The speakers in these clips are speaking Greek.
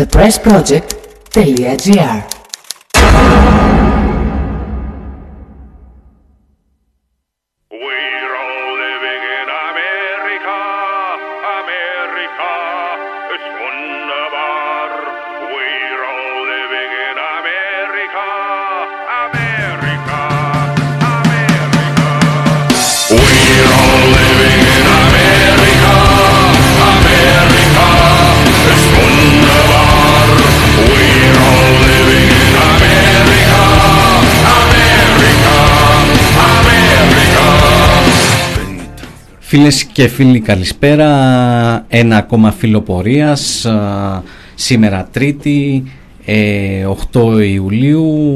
thepressproject.gr Φίλες και φίλοι καλησπέρα, ένα ακόμα φιλοπορίας, σήμερα Τρίτη, 8 ε, Ιουλίου,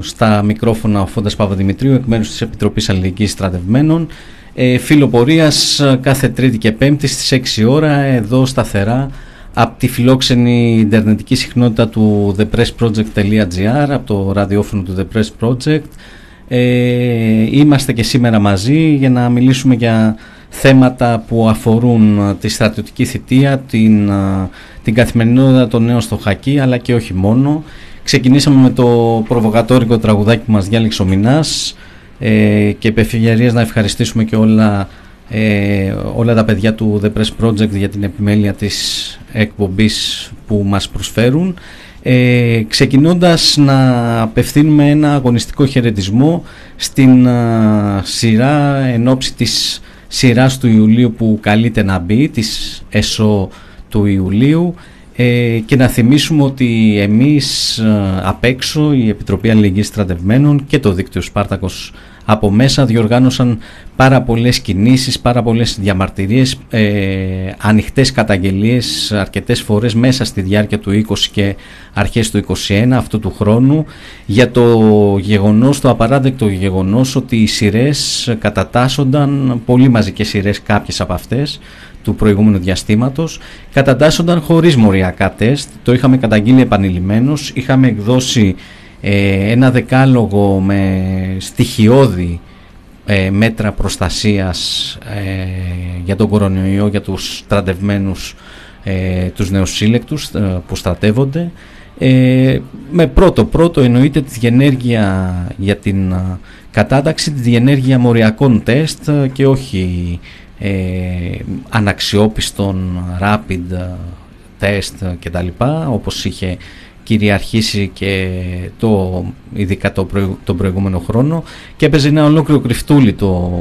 στα μικρόφωνα ο Φόντας Παπαδημητρίου εκ μέρους της Επιτροπής Αλληλεγγύης Στρατευμένων. Ε, φιλοπορίας κάθε Τρίτη και Πέμπτη στις 6 ώρα, εδώ σταθερά, από τη φιλόξενη ιντερνετική συχνότητα του thepressproject.gr, από το ραδιόφωνο του The Press Project, ε, είμαστε και σήμερα μαζί για να μιλήσουμε για θέματα που αφορούν ε, τη στρατιωτική θητεία, την, ε, την καθημερινότητα των νέων στο χακί αλλά και όχι μόνο. Ξεκινήσαμε με το προβοκατόρικο τραγουδάκι που μας διάλεξε ο Μινάς ε, και επεφυγιαρίας να ευχαριστήσουμε και όλα, ε, όλα τα παιδιά του The Press Project για την επιμέλεια της εκπομπής που μας προσφέρουν ε, ξεκινώντας να απευθύνουμε ένα αγωνιστικό χαιρετισμό στην σειρά εν ώψη της σειράς του Ιουλίου που καλείται να μπει, της ΕΣΟ του Ιουλίου ε, και να θυμίσουμε ότι εμείς απ' έξω η Επιτροπή Αλληλεγγύης Στρατευμένων και το δίκτυο Σπάρτακος από μέσα διοργάνωσαν πάρα πολλές κινήσεις, πάρα πολλές διαμαρτυρίες, ε, ανοιχτές καταγγελίες αρκετές φορές μέσα στη διάρκεια του 20 και αρχές του 21 αυτού του χρόνου για το γεγονός, το απαράδεκτο γεγονός ότι οι σειρές κατατάσσονταν, πολύ μαζικές σειρές κάποιες από αυτές του προηγούμενου διαστήματος κατατάσσονταν χωρίς μοριακά τεστ, το είχαμε καταγγείλει επανειλημμένως, είχαμε εκδώσει ε, ένα δεκάλογο με στοιχειώδη ε, μέτρα προστασίας ε, για τον κορονοϊό, για τους στρατευμένους, ε, τους νεοσύλλεκτους που στρατεύονται. με πρώτο πρώτο εννοείται τη διενέργεια για την κατάταξη, τη διενέργεια μοριακών τεστ και όχι αναξιόπιστων rapid τεστ κτλ. όπως είχε κυριαρχήσει και το, ειδικά το τον προηγούμενο χρόνο και έπαιζε ένα ολόκληρο κρυφτούλι το,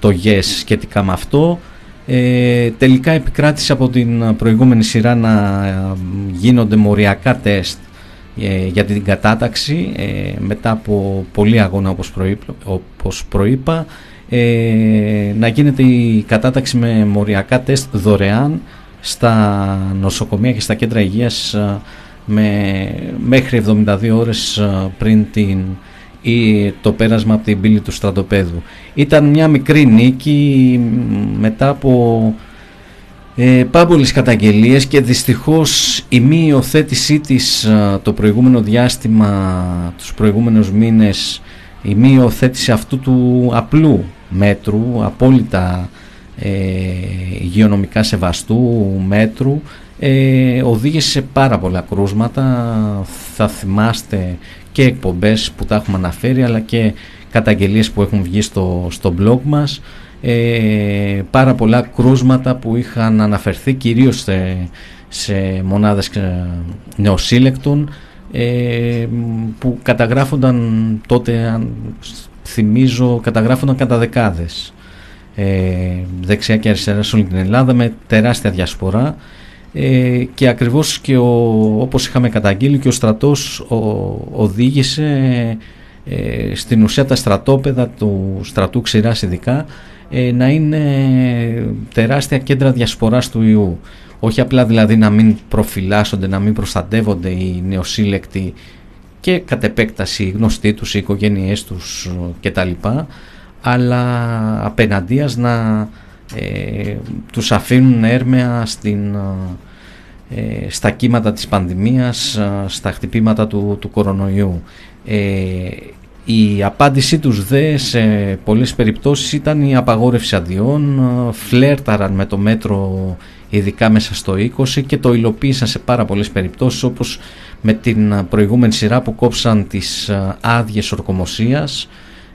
το yes σχετικά με αυτό ε, τελικά επικράτησε από την προηγούμενη σειρά να γίνονται μοριακά τεστ ε, για την κατάταξη ε, μετά από πολλή αγώνα όπως προείπα, όπως προείπα ε, να γίνεται η κατάταξη με μοριακά τεστ δωρεάν στα νοσοκομεία και στα κέντρα υγείας με, μέχρι 72 ώρες ε, πριν την, ή το πέρασμα από την πύλη του στρατοπέδου. Ήταν μια μικρή νίκη μετά από ε, πάμπολες καταγγελίες και δυστυχώς η μη υιοθέτησή της ε, το προηγούμενο διάστημα, τους προηγούμενους μήνες, η μη υιοθέτηση αυτού του απλού μέτρου, απόλυτα ε, υγειονομικά σεβαστού μέτρου ε, οδήγησε σε πάρα πολλά κρούσματα. Θα θυμάστε και εκπομπές που τα έχουμε αναφέρει αλλά και καταγγελίες που έχουν βγει στο, στο blog μας. Ε, πάρα πολλά κρούσματα που είχαν αναφερθεί κυρίως σε, σε μονάδες ε, νεοσύλλεκτων ε, που καταγράφονταν τότε αν θυμίζω καταγράφονταν κατά δεκάδες ε, δεξιά και αριστερά σε όλη την Ελλάδα με τεράστια διασπορά ε, και ακριβώς και ο, όπως είχαμε καταγγείλει και ο στρατός ο, οδήγησε ε, στην ουσία τα στρατόπεδα του στρατού ξηράς ειδικά ε, να είναι τεράστια κέντρα διασποράς του ιού. Όχι απλά δηλαδή να μην προφυλάσσονται, να μην προστατεύονται οι νεοσύλλεκτοι και κατ' επέκταση οι γνωστοί τους, οι οικογένειές τους κτλ. Αλλά απέναντίας να ε, τους αφήνουν έρμεα στην, ε, στα κύματα της πανδημίας, ε, στα χτυπήματα του, του κορονοϊού. Ε, η απάντησή τους δε σε πολλές περιπτώσεις ήταν η απαγόρευση αδειών, φλέρταραν με το μέτρο ειδικά μέσα στο 20 και το υλοποίησαν σε πάρα πολλές περιπτώσεις όπως με την προηγούμενη σειρά που κόψαν τις άδειες ορκομοσίας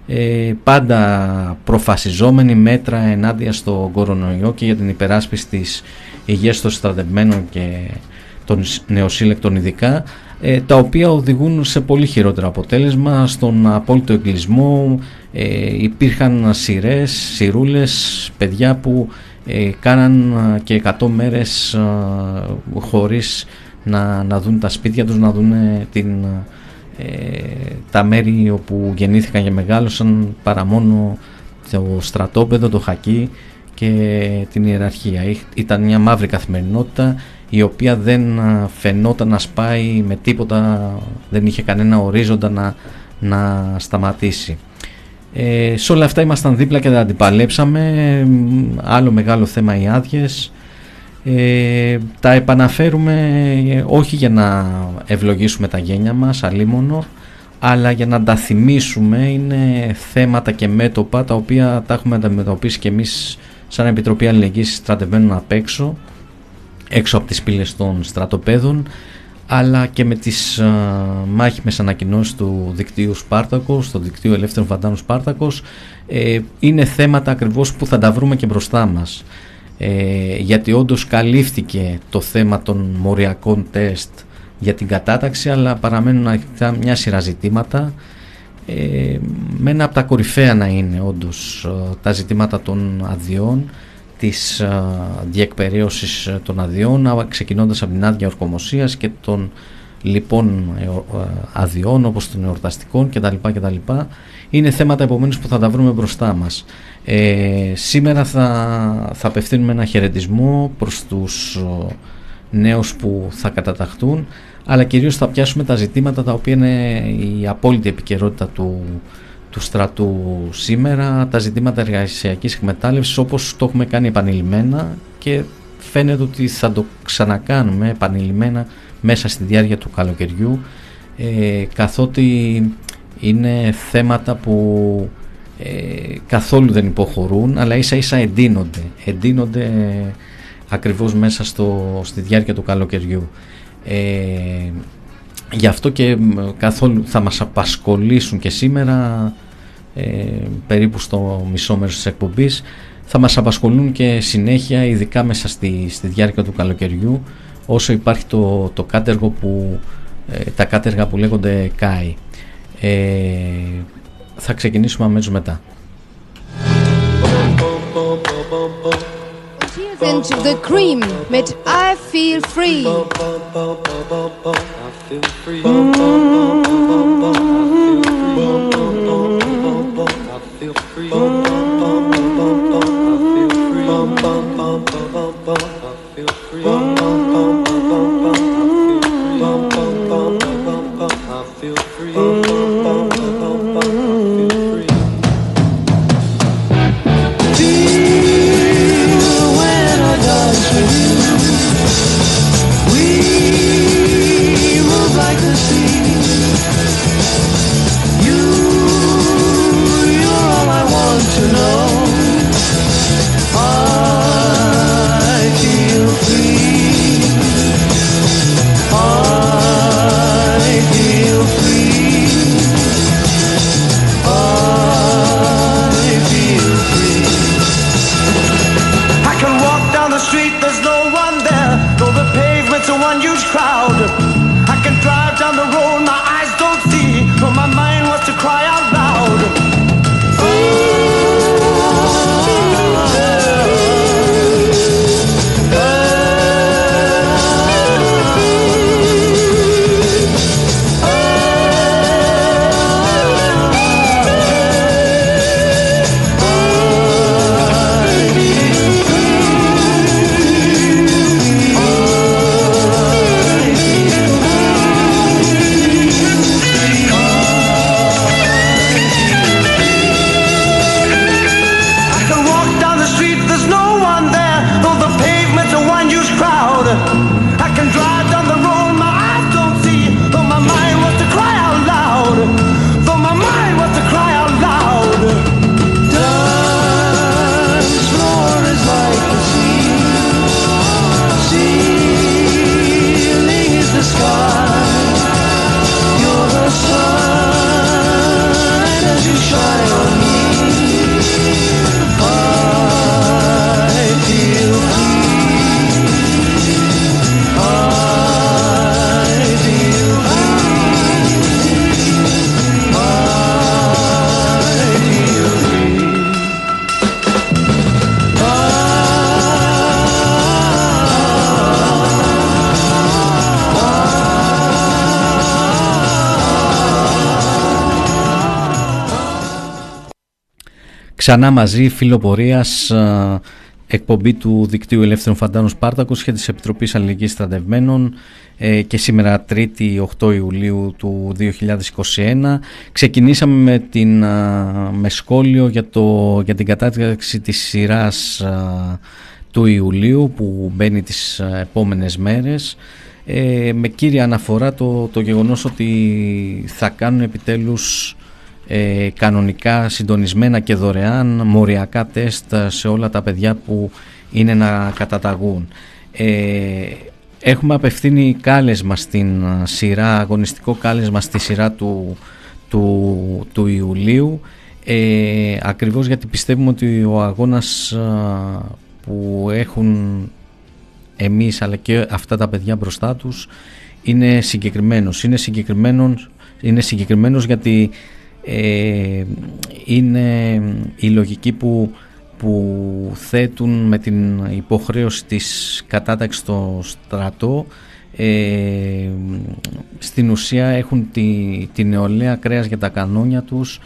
ε, πάντα προφασιζόμενοι μέτρα ενάντια στο κορονοϊό και για την υπεράσπιση της υγείας των στρατευμένων και των νεοσύλλεκτων ειδικά ε, τα οποία οδηγούν σε πολύ χειρότερο αποτέλεσμα στον απόλυτο εγκλισμό. Ε, υπήρχαν σειρές, σειρούλες, παιδιά που ε, κάναν και 100 μέρες ε, χωρίς να, να δουν τα σπίτια τους, να δουν την, τα μέρη όπου γεννήθηκαν και μεγάλωσαν παρά μόνο το στρατόπεδο, το χακί και την ιεραρχία. Ήταν μια μαύρη καθημερινότητα η οποία δεν φαινόταν να σπάει με τίποτα, δεν είχε κανένα ορίζοντα να, να σταματήσει. Ε, σε όλα αυτά ήμασταν δίπλα και τα αντιπαλέψαμε, άλλο μεγάλο θέμα οι άδειες. Ε, τα επαναφέρουμε ε, όχι για να ευλογήσουμε τα γένια μας αλίμονο αλλά για να τα θυμίσουμε είναι θέματα και μέτωπα τα οποία τα έχουμε αντιμετωπίσει και εμείς σαν Επιτροπή Αλληλεγγύης στρατευμένων απ' έξω έξω από τις πύλες των στρατοπέδων αλλά και με τις uh, μάχημες ανακοινώσεις του δικτύου Σπάρτακος, του δικτύου Ελεύθερων Φαντάνου Σπάρτακος ε, είναι θέματα ακριβώς που θα τα βρούμε και μπροστά μας ε, γιατί όντως καλύφθηκε το θέμα των μοριακών τεστ για την κατάταξη αλλά παραμένουν ανοιχτά μια σειρά ζητήματα ε, με ένα από τα κορυφαία να είναι όντως ε, τα ζητήματα των αδειών της α, διεκπαιρέωσης των αδειών ξεκινώντας από την άδεια ορκομοσίας και των λοιπόν ε, αδειών όπως των εορταστικών κτλ. κτλ. Είναι θέματα επομένως που θα τα βρούμε μπροστά μας. Ε, σήμερα θα, θα απευθύνουμε ένα χαιρετισμό προς τους νέους που θα καταταχθούν αλλά κυρίως θα πιάσουμε τα ζητήματα τα οποία είναι η απόλυτη επικαιρότητα του, του στρατού σήμερα, τα ζητήματα εργασιακής εκμετάλλευσης όπως το έχουμε κάνει επανειλημμένα και φαίνεται ότι θα το ξανακάνουμε επανειλημμένα μέσα στη διάρκεια του καλοκαιριού ε, καθότι είναι θέματα που ε, καθόλου δεν υποχωρούν αλλά ίσα ίσα εντείνονται, εντείνονται ακριβώς μέσα στο, στη διάρκεια του καλοκαιριού. Ε, γι' αυτό και καθόλου θα μας απασχολήσουν και σήμερα ε, περίπου στο μισό μέρος της εκπομπής θα μας απασχολούν και συνέχεια ειδικά μέσα στη, στη διάρκεια του καλοκαιριού όσο υπάρχει το, το κάτεργο που, ε, τα κάτεργα που λέγονται ΚΑΙ. Ε, θα ξεκινήσουμε αμέσως μετά. into the cream mit I feel free. Ξανά μαζί φιλοπορίας εκπομπή του Δικτύου Ελεύθερων Φαντάνων Σπάρτακος και της Επιτροπής Αλληλεγγύης Στρατευμένων ε, και σήμερα 3η 8 Ιουλίου του 2021 ξεκινήσαμε με, την, με σχόλιο για, το, για την κατάταξη της σειράς του Ιουλίου που μπαίνει τις επόμενες μέρες. Ε, με κύρια αναφορά το, το γεγονός ότι θα κάνουν επιτέλους ε, κανονικά συντονισμένα και δωρεάν μοριακά τεστ σε όλα τα παιδιά που είναι να καταταγούν. Ε, έχουμε απευθύνει κάλεσμα στην σειρά, αγωνιστικό κάλεσμα στη σειρά του, του, του Ιουλίου ε, ακριβώς γιατί πιστεύουμε ότι ο αγώνας που έχουν εμείς αλλά και αυτά τα παιδιά μπροστά τους είναι συγκεκριμένος. Είναι συγκεκριμένος, είναι συγκεκριμένος γιατί ε, είναι η λογική που, που θέτουν με την υποχρέωση της κατάταξης στο στρατό. Ε, στην ουσία έχουν τη, τη νεολαία κρέας για τα κανόνια τους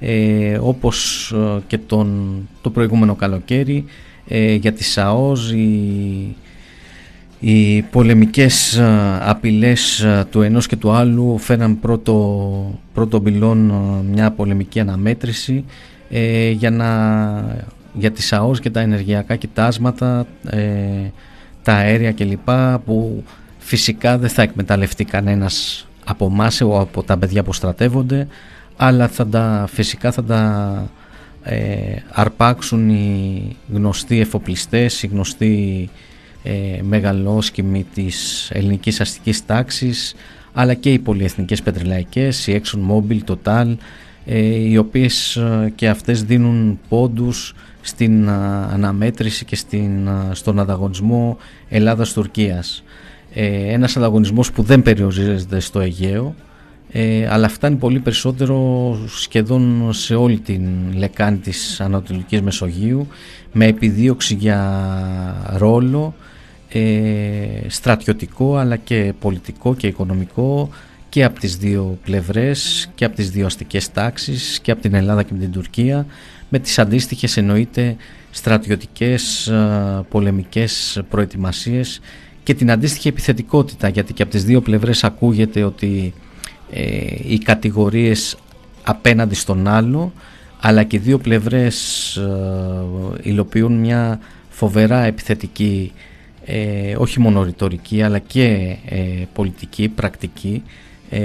ε, όπως ε, και τον, το προηγούμενο καλοκαίρι ε, για τη ΣΑΟΖ οι πολεμικές απειλές του ενός και του άλλου φέραν πρώτο, πρώτο μπυλόν μια πολεμική αναμέτρηση ε, για, να, για τις ΑΟΣ και τα ενεργειακά κοιτάσματα, ε, τα αέρια κλπ που φυσικά δεν θα εκμεταλλευτεί κανένας από εμάς από τα παιδιά που στρατεύονται αλλά θα τα, φυσικά θα τα ε, αρπάξουν οι γνωστοί εφοπλιστές, οι γνωστοί ε, μεγαλόσκημοι της ελληνικής αστικής τάξης αλλά και οι πολυεθνικές πετρελαϊκές, η ExxonMobil, Total ε, οι οποίες ε, και αυτές δίνουν πόντους στην αναμέτρηση και στην, στον ανταγωνισμό Ελλάδας-Τουρκίας. Ε, ένας ανταγωνισμός που δεν περιορίζεται στο Αιγαίο ε, αλλά φτάνει πολύ περισσότερο σχεδόν σε όλη την λεκάνη της Ανατολικής Μεσογείου με επιδίωξη για ρόλο ε, στρατιωτικό αλλά και πολιτικό και οικονομικό και από τις δύο πλευρές και από τις δύο αστικές τάξεις και από την Ελλάδα και με την Τουρκία με τις αντίστοιχες εννοείται στρατιωτικές ε, πολεμικές προετοιμασίες και την αντίστοιχη επιθετικότητα γιατί και από τις δύο πλευρές ακούγεται ότι ε, οι κατηγορίες απέναντι στον άλλο αλλά και οι δύο πλευρές ε, υλοποιούν μια φοβερά επιθετική ε, όχι μόνο ρητορική αλλά και ε, πολιτική, πρακτική ε,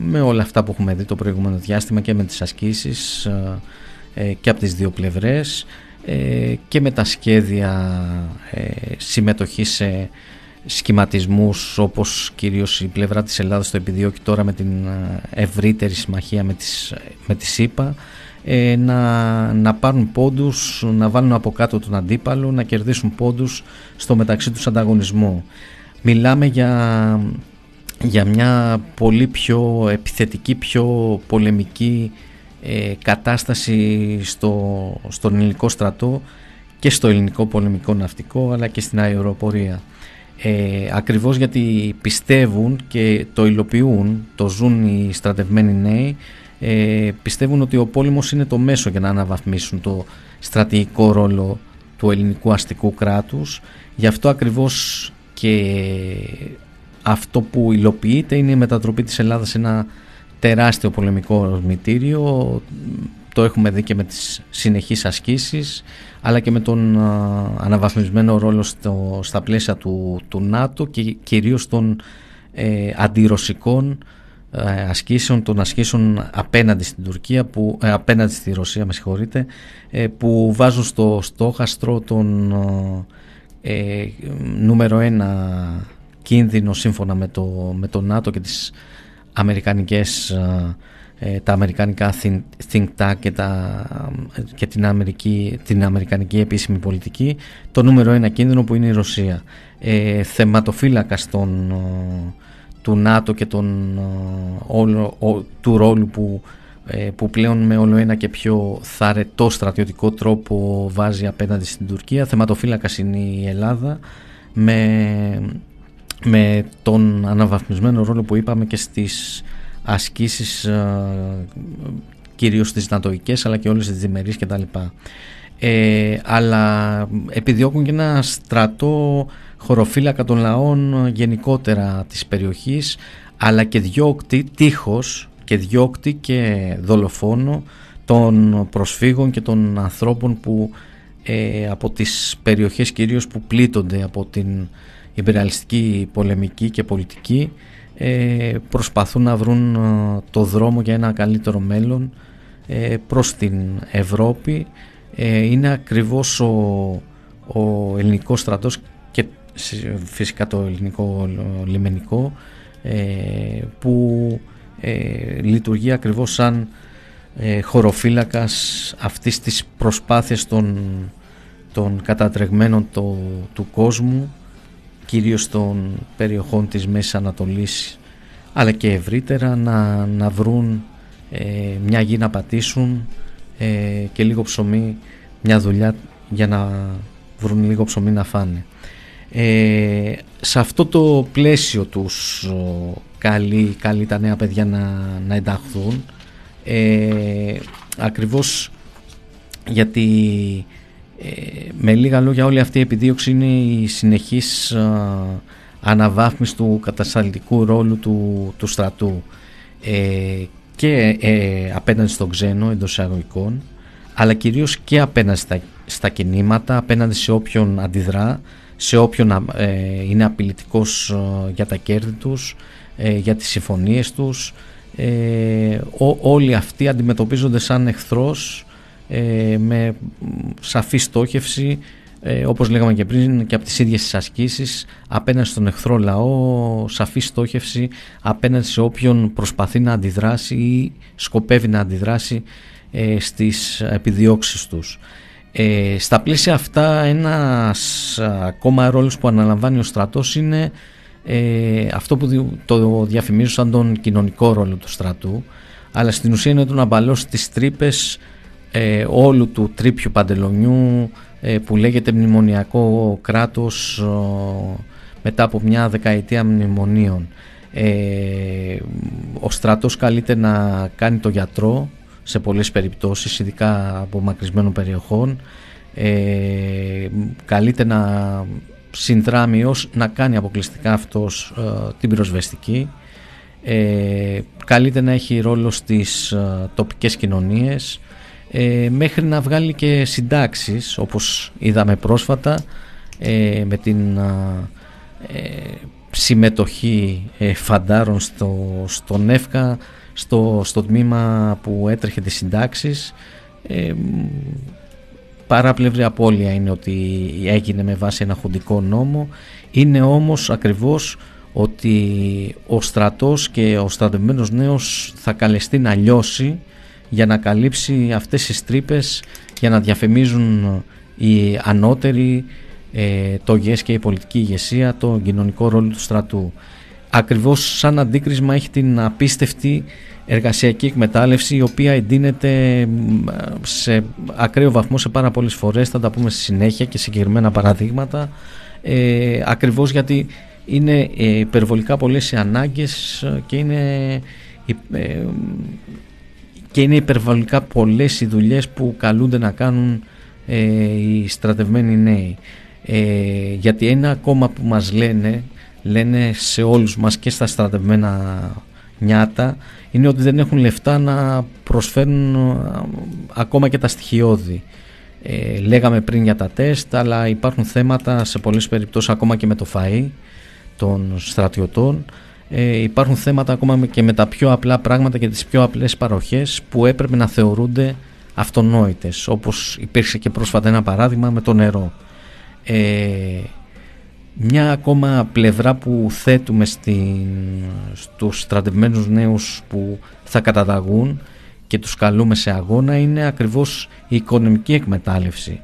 με όλα αυτά που έχουμε δει το προηγούμενο διάστημα και με τις ασκήσεις ε, και από τις δύο πλευρές και με τα σχέδια συμμετοχή σε σχηματισμούς όπως κυρίως η πλευρά της Ελλάδας το επιδιώκει τώρα με την ευρύτερη συμμαχία με τις, με τη ΣΥΠΑ ε, να, να πάρουν πόντους, να βάλουν από κάτω τον αντίπαλο, να κερδίσουν πόντους στο μεταξύ τους ανταγωνισμό. Μιλάμε για, για μια πολύ πιο επιθετική, πιο πολεμική ε, κατάσταση στο, στον ελληνικό στρατό και στο ελληνικό πολεμικό ναυτικό αλλά και στην αεροπορία. Ε, ακριβώς γιατί πιστεύουν και το υλοποιούν, το ζουν οι στρατευμένοι νέοι ε, πιστεύουν ότι ο πόλεμος είναι το μέσο για να αναβαθμίσουν το στρατηγικό ρόλο του ελληνικού αστικού κράτους. Γι' αυτό ακριβώς και αυτό που υλοποιείται είναι η μετατροπή της Ελλάδας σε ένα τεράστιο πολεμικό ορμητήριο. Το έχουμε δει και με τις συνεχείς ασκήσεις αλλά και με τον αναβαθμισμένο ρόλο στο, στα πλαίσια του, του ΝΑΤΟ και κυρίως των ε, αντιρωσικών ε, ασκήσεων, των ασκήσεων απέναντι στην Τουρκία, που, ε, απέναντι στη Ρωσία με συγχωρείτε, ε, που βάζουν στο στόχαστρο τον ε, νούμερο ένα κίνδυνο σύμφωνα με το, με το ΝΑΤΟ και τις αμερικανικές τα αμερικανικά think tank και, τα, και την, Αμερική, την αμερικανική επίσημη πολιτική το νούμερο ένα κίνδυνο που είναι η Ρωσία. Ε, θεματοφύλακας των του ΝΑΤΟ και τον, ε, όλο, του ρόλου που, ε, που πλέον με όλο ένα και πιο θαρετό στρατιωτικό τρόπο βάζει απέναντι στην Τουρκία. Θεματοφύλακας είναι η Ελλάδα με, με τον αναβαθμισμένο ρόλο που είπαμε και στις ασκήσεις ε, κυρίως τις νατοικές αλλά και όλες τις διμερείς κτλ. Ε, αλλά επιδιώκουν και ένα στρατό χωροφύλακα των λαών γενικότερα της περιοχής αλλά και διώκτη τείχος και διώκτη και δολοφόνο των προσφύγων και των ανθρώπων που ε, από τις περιοχές κυρίως που πλήττονται από την υπεραλιστική πολεμική και πολιτική ε, προσπαθούν να βρουν ε, το δρόμο για ένα καλύτερο μέλλον ε, προς την Ευρώπη. Είναι ακριβώς ο, ο ελληνικός στρατός και φυσικά το ελληνικό λιμενικό που λειτουργεί ακριβώς σαν χωροφύλακας αυτής της προσπάθειας των, των κατατρεγμένων του κόσμου κυρίως των περιοχών της Μέσης Ανατολής αλλά και ευρύτερα να, να βρουν ε, μια γη να πατήσουν ε, και λίγο ψωμί, μια δουλειά για να βρουν λίγο ψωμί να φάνε. Ε, σε αυτό το πλαίσιο τους καλεί, καλεί τα νέα παιδιά να, να ενταχθούν ε, ακριβώς γιατί ε, με λίγα λόγια όλη αυτή η επιδίωξη είναι η συνεχής αναβάθμιση του κατασταλτικού ρόλου του, του στρατού. Ε, και ε, απέναντι στον ξένο εντός εισαγωγικών αλλά κυρίως και απέναντι στα, στα κινήματα, απέναντι σε όποιον αντιδρά, σε όποιον είναι απειλητικός για τα κέρδη τους, για τις συμφωνίες τους. όλοι αυτοί αντιμετωπίζονται σαν εχθρός ε, με σαφή στόχευση ε, όπως λέγαμε και πριν και από τις ίδιες τις ασκήσεις απέναντι στον εχθρό λαό σαφή στόχευση απέναντι σε όποιον προσπαθεί να αντιδράσει ή σκοπεύει να αντιδράσει ε, στις επιδιώξεις τους. Ε, στα πλαίσια αυτά ένας ακόμα ρόλος που αναλαμβάνει ο στρατός είναι ε, αυτό που το διαφημίζω σαν τον κοινωνικό ρόλο του στρατού αλλά στην ουσία είναι το να μπαλώσει τις τρύπες ε, όλου του τρίπιου παντελονιού ε, που λέγεται μνημονιακό κράτος μετά από μια δεκαετία μνημονίων. Ε, ο στρατός καλείται να κάνει το γιατρό σε πολλές περιπτώσεις, ειδικά από μακρισμένων περιοχών. Ε, καλείται να συνδράμει ως να κάνει αποκλειστικά αυτός ε, την πυροσβεστική. Ε, καλείται να έχει ρόλο στις τοπικές κοινωνίες ε, μέχρι να βγάλει και συντάξεις όπως είδαμε πρόσφατα ε, με την ε, συμμετοχή ε, φαντάρων στο, στο ΝΕΦΚΑ στο, στο τμήμα που έτρεχε τις συντάξεις ε, παράπλευρη απώλεια είναι ότι έγινε με βάση ένα χουντικό νόμο είναι όμως ακριβώς ότι ο στρατός και ο στρατευμένος νέος θα καλεστεί να λιώσει για να καλύψει αυτές τις τρύπες για να διαφημίζουν οι ανώτεροι ε, το ΓΕΣ και η πολιτική ηγεσία το κοινωνικό ρόλο του στρατού. Ακριβώς σαν αντίκρισμα έχει την απίστευτη εργασιακή εκμετάλλευση η οποία εντείνεται σε ακραίο βαθμό σε πάρα πολλές φορές θα τα πούμε στη συνέχεια και συγκεκριμένα παραδείγματα ε, ακριβώς γιατί είναι ε, υπερβολικά πολλές οι ανάγκες και είναι ε, και είναι υπερβολικά πολλές οι δουλειές που καλούνται να κάνουν ε, οι στρατευμένοι νέοι. Ε, γιατί ένα ακόμα που μας λένε, λένε σε όλους μας και στα στρατευμένα νιάτα, είναι ότι δεν έχουν λεφτά να προσφέρουν ε, ακόμα και τα στοιχειώδη. Ε, λέγαμε πριν για τα τεστ, αλλά υπάρχουν θέματα σε πολλές περιπτώσεις ακόμα και με το φαΐ των στρατιωτών ε, υπάρχουν θέματα ακόμα και με τα πιο απλά πράγματα και τις πιο απλές παροχές που έπρεπε να θεωρούνται αυτονόητες όπως υπήρξε και πρόσφατα ένα παράδειγμα με το νερό ε, μια ακόμα πλευρά που θέτουμε στην, στους στρατευμένους νέους που θα καταταγούν και τους καλούμε σε αγώνα είναι ακριβώς η οικονομική εκμετάλλευση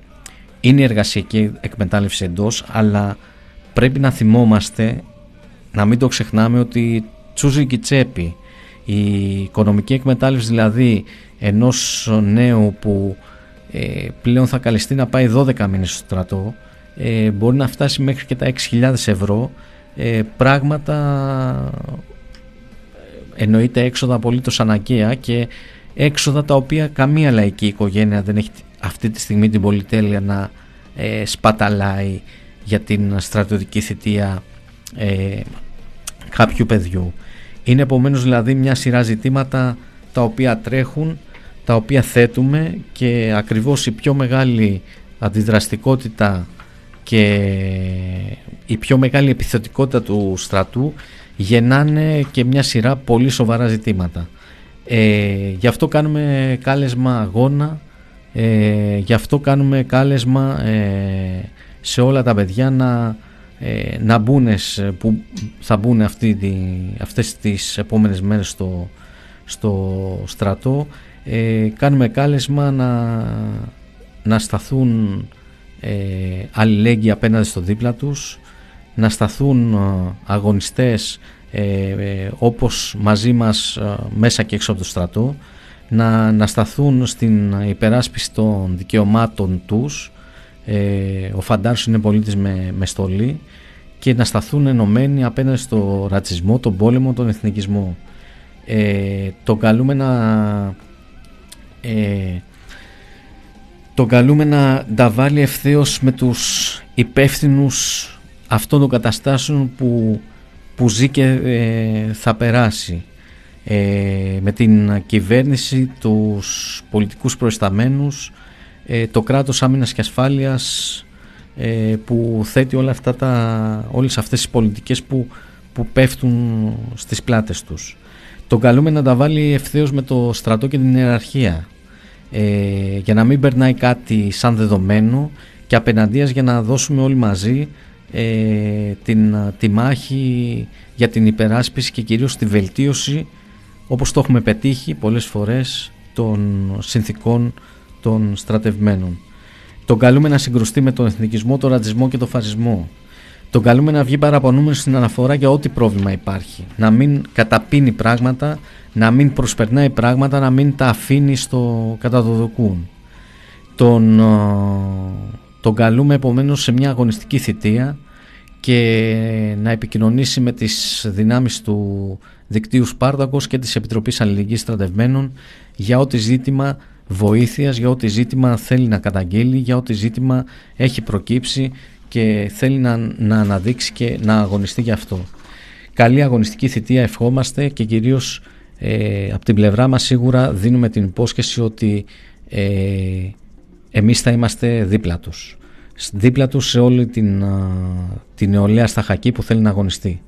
είναι η εργασιακή εκμετάλλευση εντός αλλά πρέπει να θυμόμαστε να μην το ξεχνάμε ότι τσούζει και τσέπη. Η οικονομική εκμετάλλευση δηλαδή ενός νέου που ε, πλέον θα καλεστεί να πάει 12 μήνες στο στρατό ε, μπορεί να φτάσει μέχρι και τα 6.000 ευρώ ε, πράγματα εννοείται έξοδα απολύτως αναγκαία και έξοδα τα οποία καμία λαϊκή οικογένεια δεν έχει αυτή τη στιγμή την πολυτέλεια να ε, σπαταλάει για την στρατιωτική θητεία ε, κάποιου παιδιού. Είναι επομένως δηλαδή μια σειρά ζητήματα τα οποία τρέχουν, τα οποία θέτουμε και ακριβώς η πιο μεγάλη αντιδραστικότητα και η πιο μεγάλη επιθετικότητα του στρατού γεννάνε και μια σειρά πολύ σοβαρά ζητήματα. Ε, γι' αυτό κάνουμε κάλεσμα αγώνα, ε, γι' αυτό κάνουμε κάλεσμα ε, σε όλα τα παιδιά να, ε, να μπουν, που θα μπουν αυτή τη, αυτές τις επόμενες μέρες στο, στο στρατό. Ε, κάνουμε κάλεσμα να, να σταθούν ε, αλληλέγγυοι απέναντι στο δίπλα τους, να σταθούν αγωνιστές ε, ε, όπως μαζί μας ε, μέσα και έξω από το στρατό να, να σταθούν στην υπεράσπιση των δικαιωμάτων τους. Ο Φαντάρσος είναι πολίτης με, με στολή και να σταθούν ενωμένοι απέναντι στο ρατσισμό, τον πόλεμο, τον εθνικισμό. Ε, τον καλούμε να ε, τον καλούμε να τα βάλει ευθέως με τους υπεύθυνους αυτών των καταστάσεων που που ζει και ε, θα περάσει ε, με την κυβέρνηση, τους πολιτικούς προϊσταμένους, ε, το κράτος άμυνας και ασφάλειας που θέτει όλα αυτά τα, όλες αυτές τις πολιτικές που, που πέφτουν στις πλάτες τους. Τον καλούμε να τα βάλει ευθέως με το στρατό και την ιεραρχία για να μην περνάει κάτι σαν δεδομένο και απέναντίας για να δώσουμε όλοι μαζί ε, την, τη μάχη για την υπεράσπιση και κυρίως τη βελτίωση όπως το έχουμε πετύχει πολλές φορές των συνθήκων των στρατευμένων. Τον καλούμε να συγκρουστεί με τον εθνικισμό, τον ρατσισμό και τον φασισμό. Τον καλούμε να βγει παραπονούμενος στην αναφορά για ό,τι πρόβλημα υπάρχει. Να μην καταπίνει πράγματα, να μην προσπερνάει πράγματα, να μην τα αφήνει στο καταδοδοκούν. Τον, τον καλούμε επομένως σε μια αγωνιστική θητεία και να επικοινωνήσει με τις δυνάμεις του δικτύου Σπάρτακος και της Επιτροπής Αλληλεγγύης Στρατευμένων για ό,τι ζήτημα βοήθειας, για ό,τι ζήτημα θέλει να καταγγείλει, για ό,τι ζήτημα έχει προκύψει και θέλει να, να αναδείξει και να αγωνιστεί για αυτό. Καλή αγωνιστική θητεία ευχόμαστε και κυρίως ε, από την πλευρά μας σίγουρα δίνουμε την υπόσχεση ότι ε, εμείς θα είμαστε δίπλα τους δίπλα τους σε όλη την, την νεολαία στα χακί που θέλει να αγωνιστεί.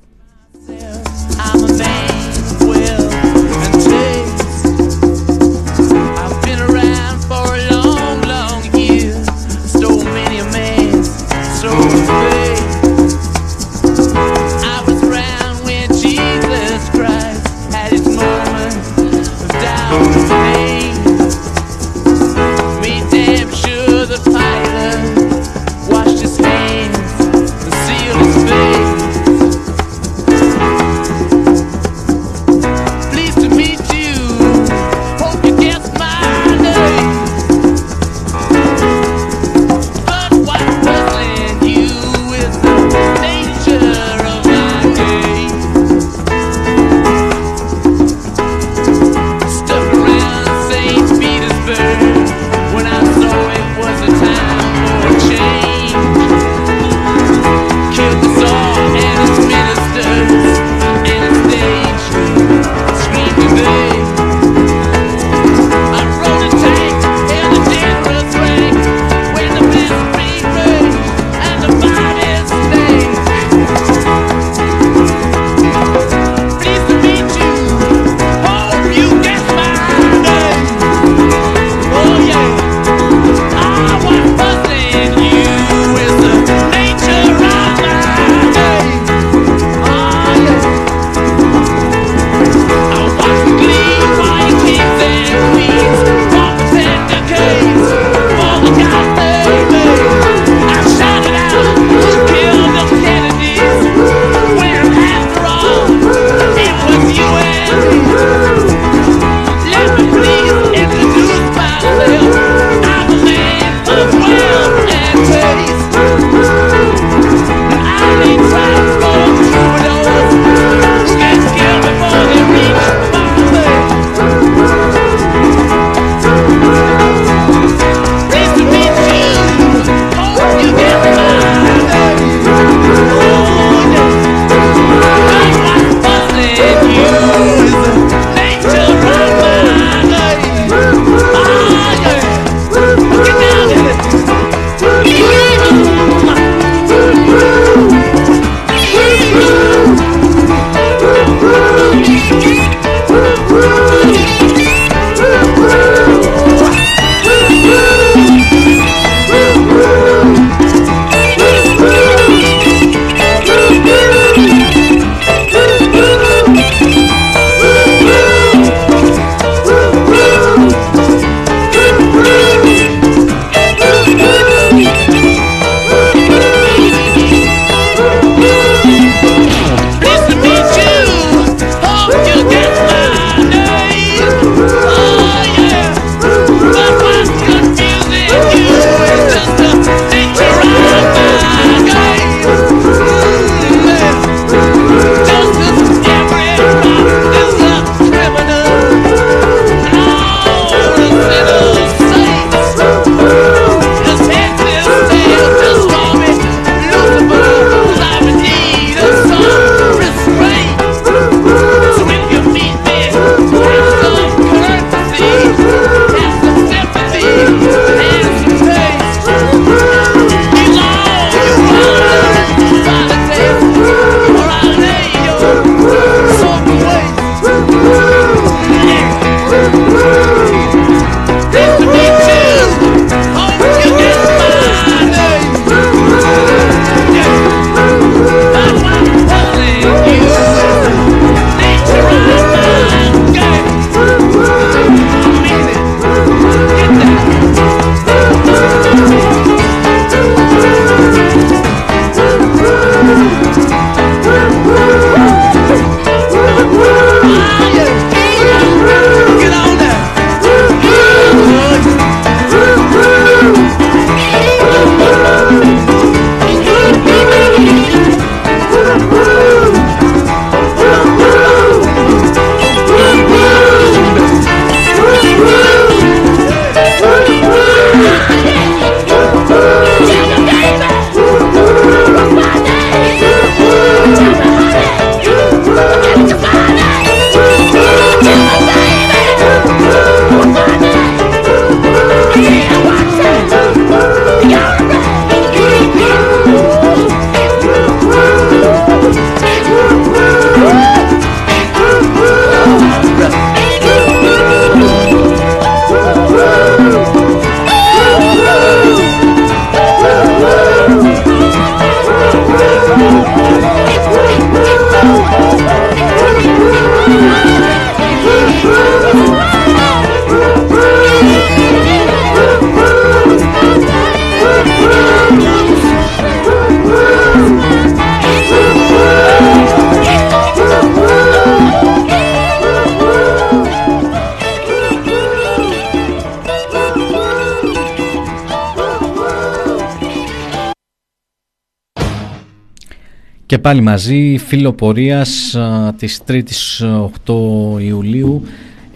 Πάλι μαζί φιλοπορίας της 3ης 8 Ιουλίου.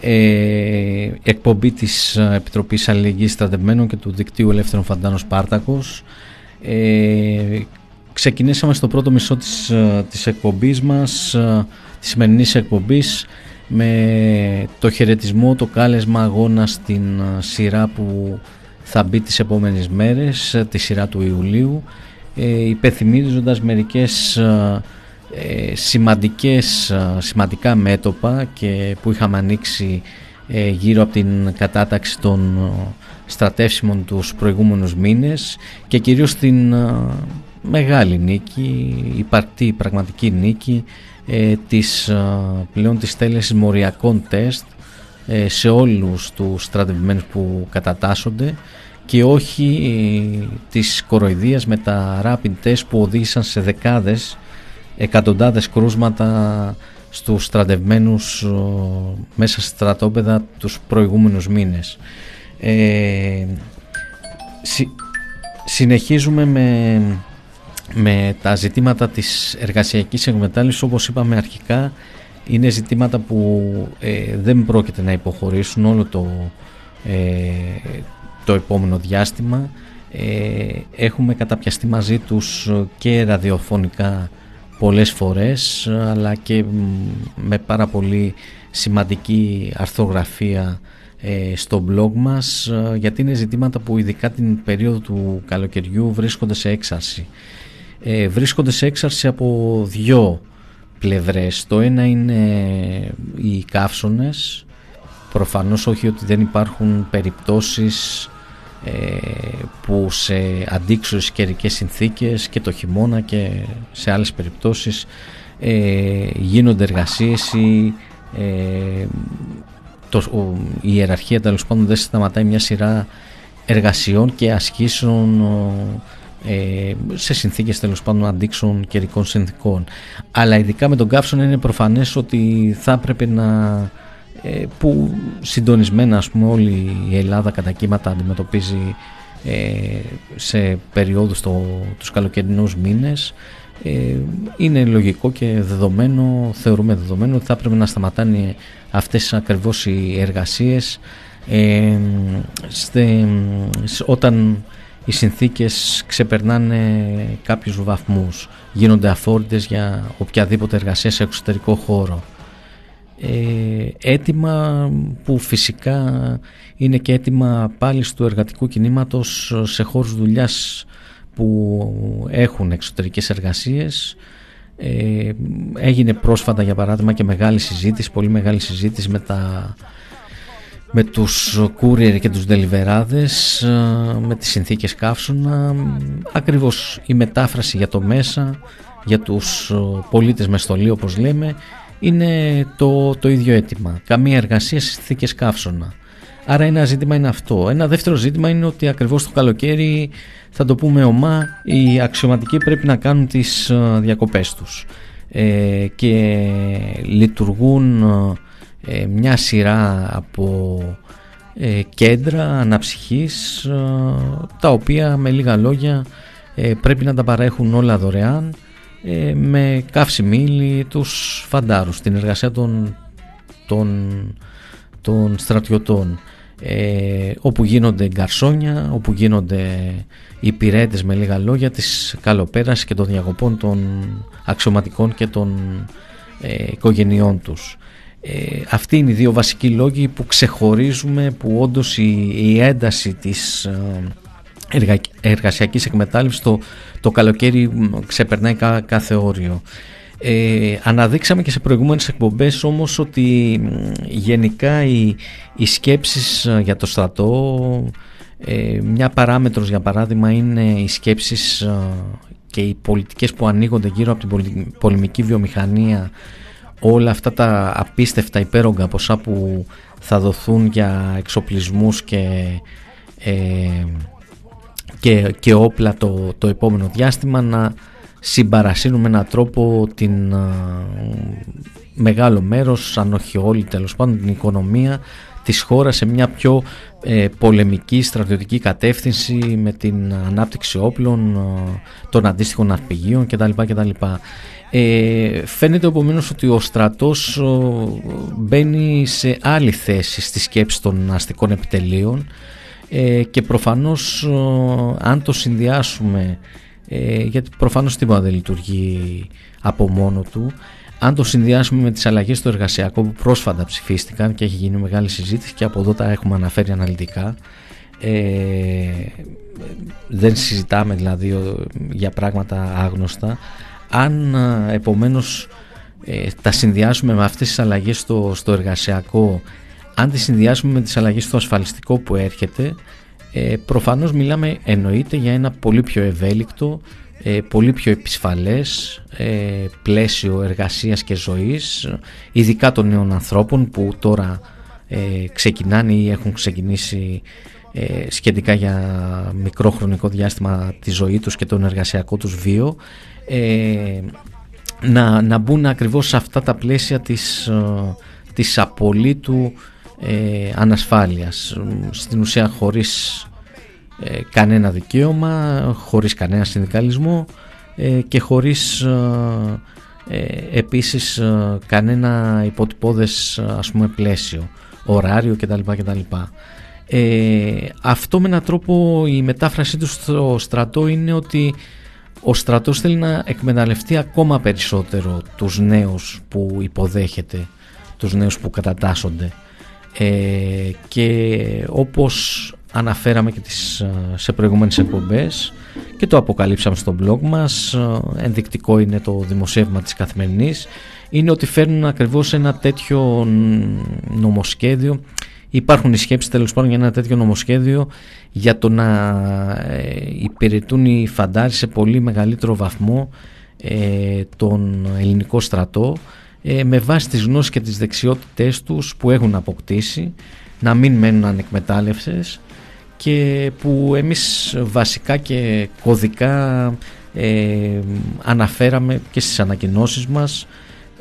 Ε, εκπομπή της Επιτροπής Αλληλεγγύης Στρατευμένων και του Δικτύου Ελεύθερων Φαντάνων Σπάρτακος. Ε, ξεκινήσαμε στο πρώτο μισό της, της εκπομπής μας της σημερινής εκπομπής με το χαιρετισμό, το κάλεσμα αγώνα στην σειρά που θα μπει τις επόμενες μέρες, τη σειρά του Ιουλίου ε, υπενθυμίζοντας μερικές ε, σημαντικές, σημαντικά μέτωπα και που είχαμε ανοίξει ε, γύρω από την κατάταξη των στρατεύσιμων τους προηγούμενους μήνες και κυρίως την μεγάλη νίκη, υπαρτή πραγματική νίκη ε, της, πλέον της τέλεσης μοριακών τεστ σε όλους τους στρατευμένους που κατατάσσονται και όχι της κοροϊδίας με τα rapid test που οδήγησαν σε δεκάδες εκατοντάδες κρούσματα στους στρατευμένους μέσα σε στρατόπεδα τους προηγούμενους μήνες. Ε, συνεχίζουμε με, με τα ζητήματα της εργασιακής εκμετάλλευσης όπως είπαμε αρχικά είναι ζητήματα που ε, δεν πρόκειται να υποχωρήσουν όλο το, ε, το επόμενο διάστημα. Ε, έχουμε καταπιαστεί μαζί τους και ραδιοφωνικά πολλές φορές αλλά και με πάρα πολύ σημαντική αρθογραφία ε, στο blog μας ε, γιατί είναι ζητήματα που ειδικά την περίοδο του καλοκαιριού βρίσκονται σε έξαρση. Ε, βρίσκονται σε έξαρση από δυο πλευρές. Το ένα είναι οι καύσονες. Προφανώς όχι ότι δεν υπάρχουν περιπτώσεις ε, που σε αντίξωες καιρικές συνθήκες και το χειμώνα και σε άλλες περιπτώσεις ε, γίνονται εργασίες ή ε, το, η ιεραρχία τέλος πάντων δεν σταματάει μια σειρά εργασιών και ασκήσεων ε, σε συνθήκες τέλος πάντων αντίξεων καιρικών συνθήκων. Αλλά ειδικά με τον καύσωνα είναι προφανές ότι θα έπρεπε να ε, που συντονισμένα ας πούμε όλη η Ελλάδα κατά κύματα αντιμετωπίζει ε, σε περίοδους το, τους καλοκαιρινούς μήνες. Ε, είναι λογικό και δεδομένο, θεωρούμε δεδομένο ότι θα πρέπει να σταματάνε αυτές ακριβώς οι εργασίες. Ε, όταν οι συνθήκες ξεπερνάνε κάποιους βαθμούς γίνονται αφόρητες για οποιαδήποτε εργασία σε εξωτερικό χώρο ε, έτοιμα που φυσικά είναι και έτοιμα πάλι του εργατικού κινήματος σε χώρους δουλειάς που έχουν εξωτερικές εργασίες. Ε, έγινε πρόσφατα για παράδειγμα και μεγάλη συζήτηση, πολύ μεγάλη συζήτηση με, τα, με τους courier και τους δελιβεράδες με τις συνθήκες καύσωνα. Ακριβώς η μετάφραση για το μέσα για τους πολίτες με στολή όπως λέμε είναι το, το ίδιο αίτημα. Καμία εργασία στις συνθήκε καύσωνα. Άρα ένα ζήτημα είναι αυτό. Ένα δεύτερο ζήτημα είναι ότι ακριβώς το καλοκαίρι θα το πούμε ομά οι αξιωματικοί πρέπει να κάνουν τις ε, διακοπές τους ε, και λειτουργούν ε, μια σειρά από ε, κέντρα αναψυχής τα οποία με λίγα λόγια πρέπει να τα παρέχουν όλα δωρεάν ε, με καύση μήλι τους φαντάρους, την εργασία των, των, των στρατιωτών ε, όπου γίνονται γκαρσόνια, όπου γίνονται υπηρέτες με λίγα λόγια της καλοπέρασης και των διακοπών των αξιωματικών και των ε, οικογενειών τους. Ε, αυτοί είναι οι δύο βασικοί λόγοι που ξεχωρίζουμε που όντως η, η ένταση της ε, εργα, εργασιακής εκμετάλλευσης το, το καλοκαίρι ξεπερνάει κάθε όριο. Ε, αναδείξαμε και σε προηγούμενες εκπομπές όμως ότι γενικά οι, οι σκέψεις ε, για το στρατό ε, μια παράμετρος για παράδειγμα είναι οι σκέψεις ε, και οι πολιτικές που ανοίγονται γύρω από την πολεμική βιομηχανία όλα αυτά τα απίστευτα υπέρογκα ποσά που θα δοθούν για εξοπλισμούς και και, και όπλα το, το επόμενο διάστημα να συμπαρασύνουμε έναν τρόπο την μεγάλο μέρος, αν όχι όλη τέλος πάντων την οικονομία της χώρας σε μια πιο ε, πολεμική στρατιωτική κατεύθυνση με την ανάπτυξη όπλων, ε, των αντίστοιχων αρπηγείων κτλ. κτλ. Ε, φαίνεται επομένως ότι ο στρατός μπαίνει σε άλλη θέση στη σκέψη των αστικών επιτελείων ε, και προφανώς αν το συνδυάσουμε ε, γιατί προφανώς τίποτα δεν λειτουργεί από μόνο του αν το συνδυάσουμε με τις αλλαγές στο εργασιακό που πρόσφατα ψηφίστηκαν και έχει γίνει μεγάλη συζήτηση και από εδώ τα έχουμε αναφέρει αναλυτικά ε, δεν συζητάμε δηλαδή για πράγματα άγνωστα. Αν επομένως ε, τα συνδυάσουμε με αυτές τις αλλαγές στο, στο εργασιακό αν τις συνδυάσουμε με τις αλλαγές στο ασφαλιστικό που έρχεται ε, προφανώς μιλάμε εννοείται για ένα πολύ πιο ευέλικτο ε, πολύ πιο επισφαλές ε, πλαίσιο εργασίας και ζωής ειδικά των νέων ανθρώπων που τώρα ε, ξεκινάνε ή έχουν ξεκινήσει ε, σχετικά για μικρό χρονικό διάστημα τη ζωή τους και τον εργασιακό τους βίο να, να μπουν ακριβώς σε αυτά τα πλαίσια της, της απολύτου ανασφάλειας στην ουσία χωρίς ε, κανένα δικαίωμα, χωρίς κανένα συνδικαλισμό ε, και χωρίς ε, επίσης κανένα υποτυπώδες ας πούμε πλαίσιο, ωράριο κτλ. κτλ. Ε, αυτό με έναν τρόπο η μετάφρασή του στο στρατό είναι ότι ο στρατός θέλει να εκμεταλλευτεί ακόμα περισσότερο τους νέους που υποδέχεται, τους νέους που κατατάσσονται ε, και όπως αναφέραμε και τις, σε προηγούμενες εκπομπές και το αποκαλύψαμε στο blog μας ενδεικτικό είναι το δημοσίευμα της καθημερινής είναι ότι φέρνουν ακριβώς ένα τέτοιο νομοσχέδιο. Υπάρχουν οι σκέψεις τέλος πάντων για ένα τέτοιο νομοσχέδιο για το να ε, υπηρετούν οι φαντάροι σε πολύ μεγαλύτερο βαθμό ε, τον ελληνικό στρατό ε, με βάση τις γνώσεις και τις δεξιότητες τους που έχουν αποκτήσει να μην μένουν ανεκμετάλλευσες και που εμείς βασικά και κωδικά ε, αναφέραμε και στις ανακοινώσεις μας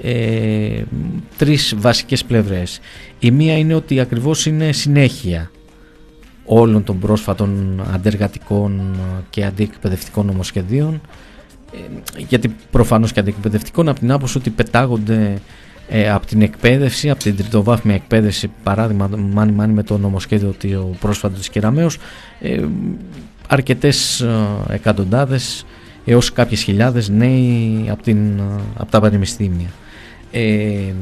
ε, τρεις βασικές πλευρές. Η μία είναι ότι ακριβώς είναι συνέχεια όλων των πρόσφατων αντεργατικών και αντιεκπαιδευτικών νομοσχεδίων ε, γιατί προφανώς και αντιεκπαιδευτικών από την άποψη ότι πετάγονται ε, από την εκπαίδευση, από την τριτοβάθμια εκπαίδευση, παράδειγμα μάνι μάνι με το νομοσχέδιο ο πρόσφατος της Κεραμέως, ε, αρκετές ε, εκατοντάδες έως κάποιες χιλιάδες νέοι από, την, ε, από τα πανεπιστήμια. Ε,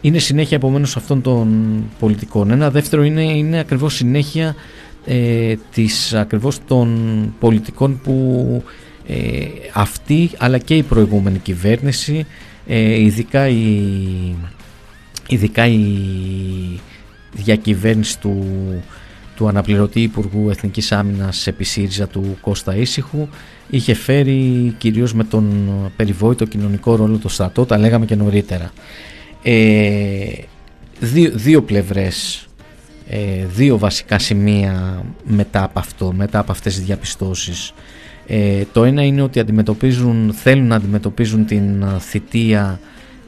είναι συνέχεια επομένως αυτών των πολιτικών. Ένα δεύτερο είναι, είναι ακριβώς συνέχεια ε, της, ακριβώς των πολιτικών που ε, αυτή αλλά και η προηγούμενη κυβέρνηση ε, ειδικά, η, ειδικά η διακυβέρνηση του, του αναπληρωτή Υπουργού Εθνικής Άμυνας επί ΣΥΡΙΖΑ του Κώστα Ήσυχου είχε φέρει κυρίως με τον περιβόητο κοινωνικό ρόλο του στρατό, τα λέγαμε και νωρίτερα. Ε, δύο, δύο πλευρές, ε, δύο βασικά σημεία μετά από αυτό, μετά από αυτές τις διαπιστώσεις. Ε, το ένα είναι ότι αντιμετωπίζουν, θέλουν να αντιμετωπίζουν την ε, θητεία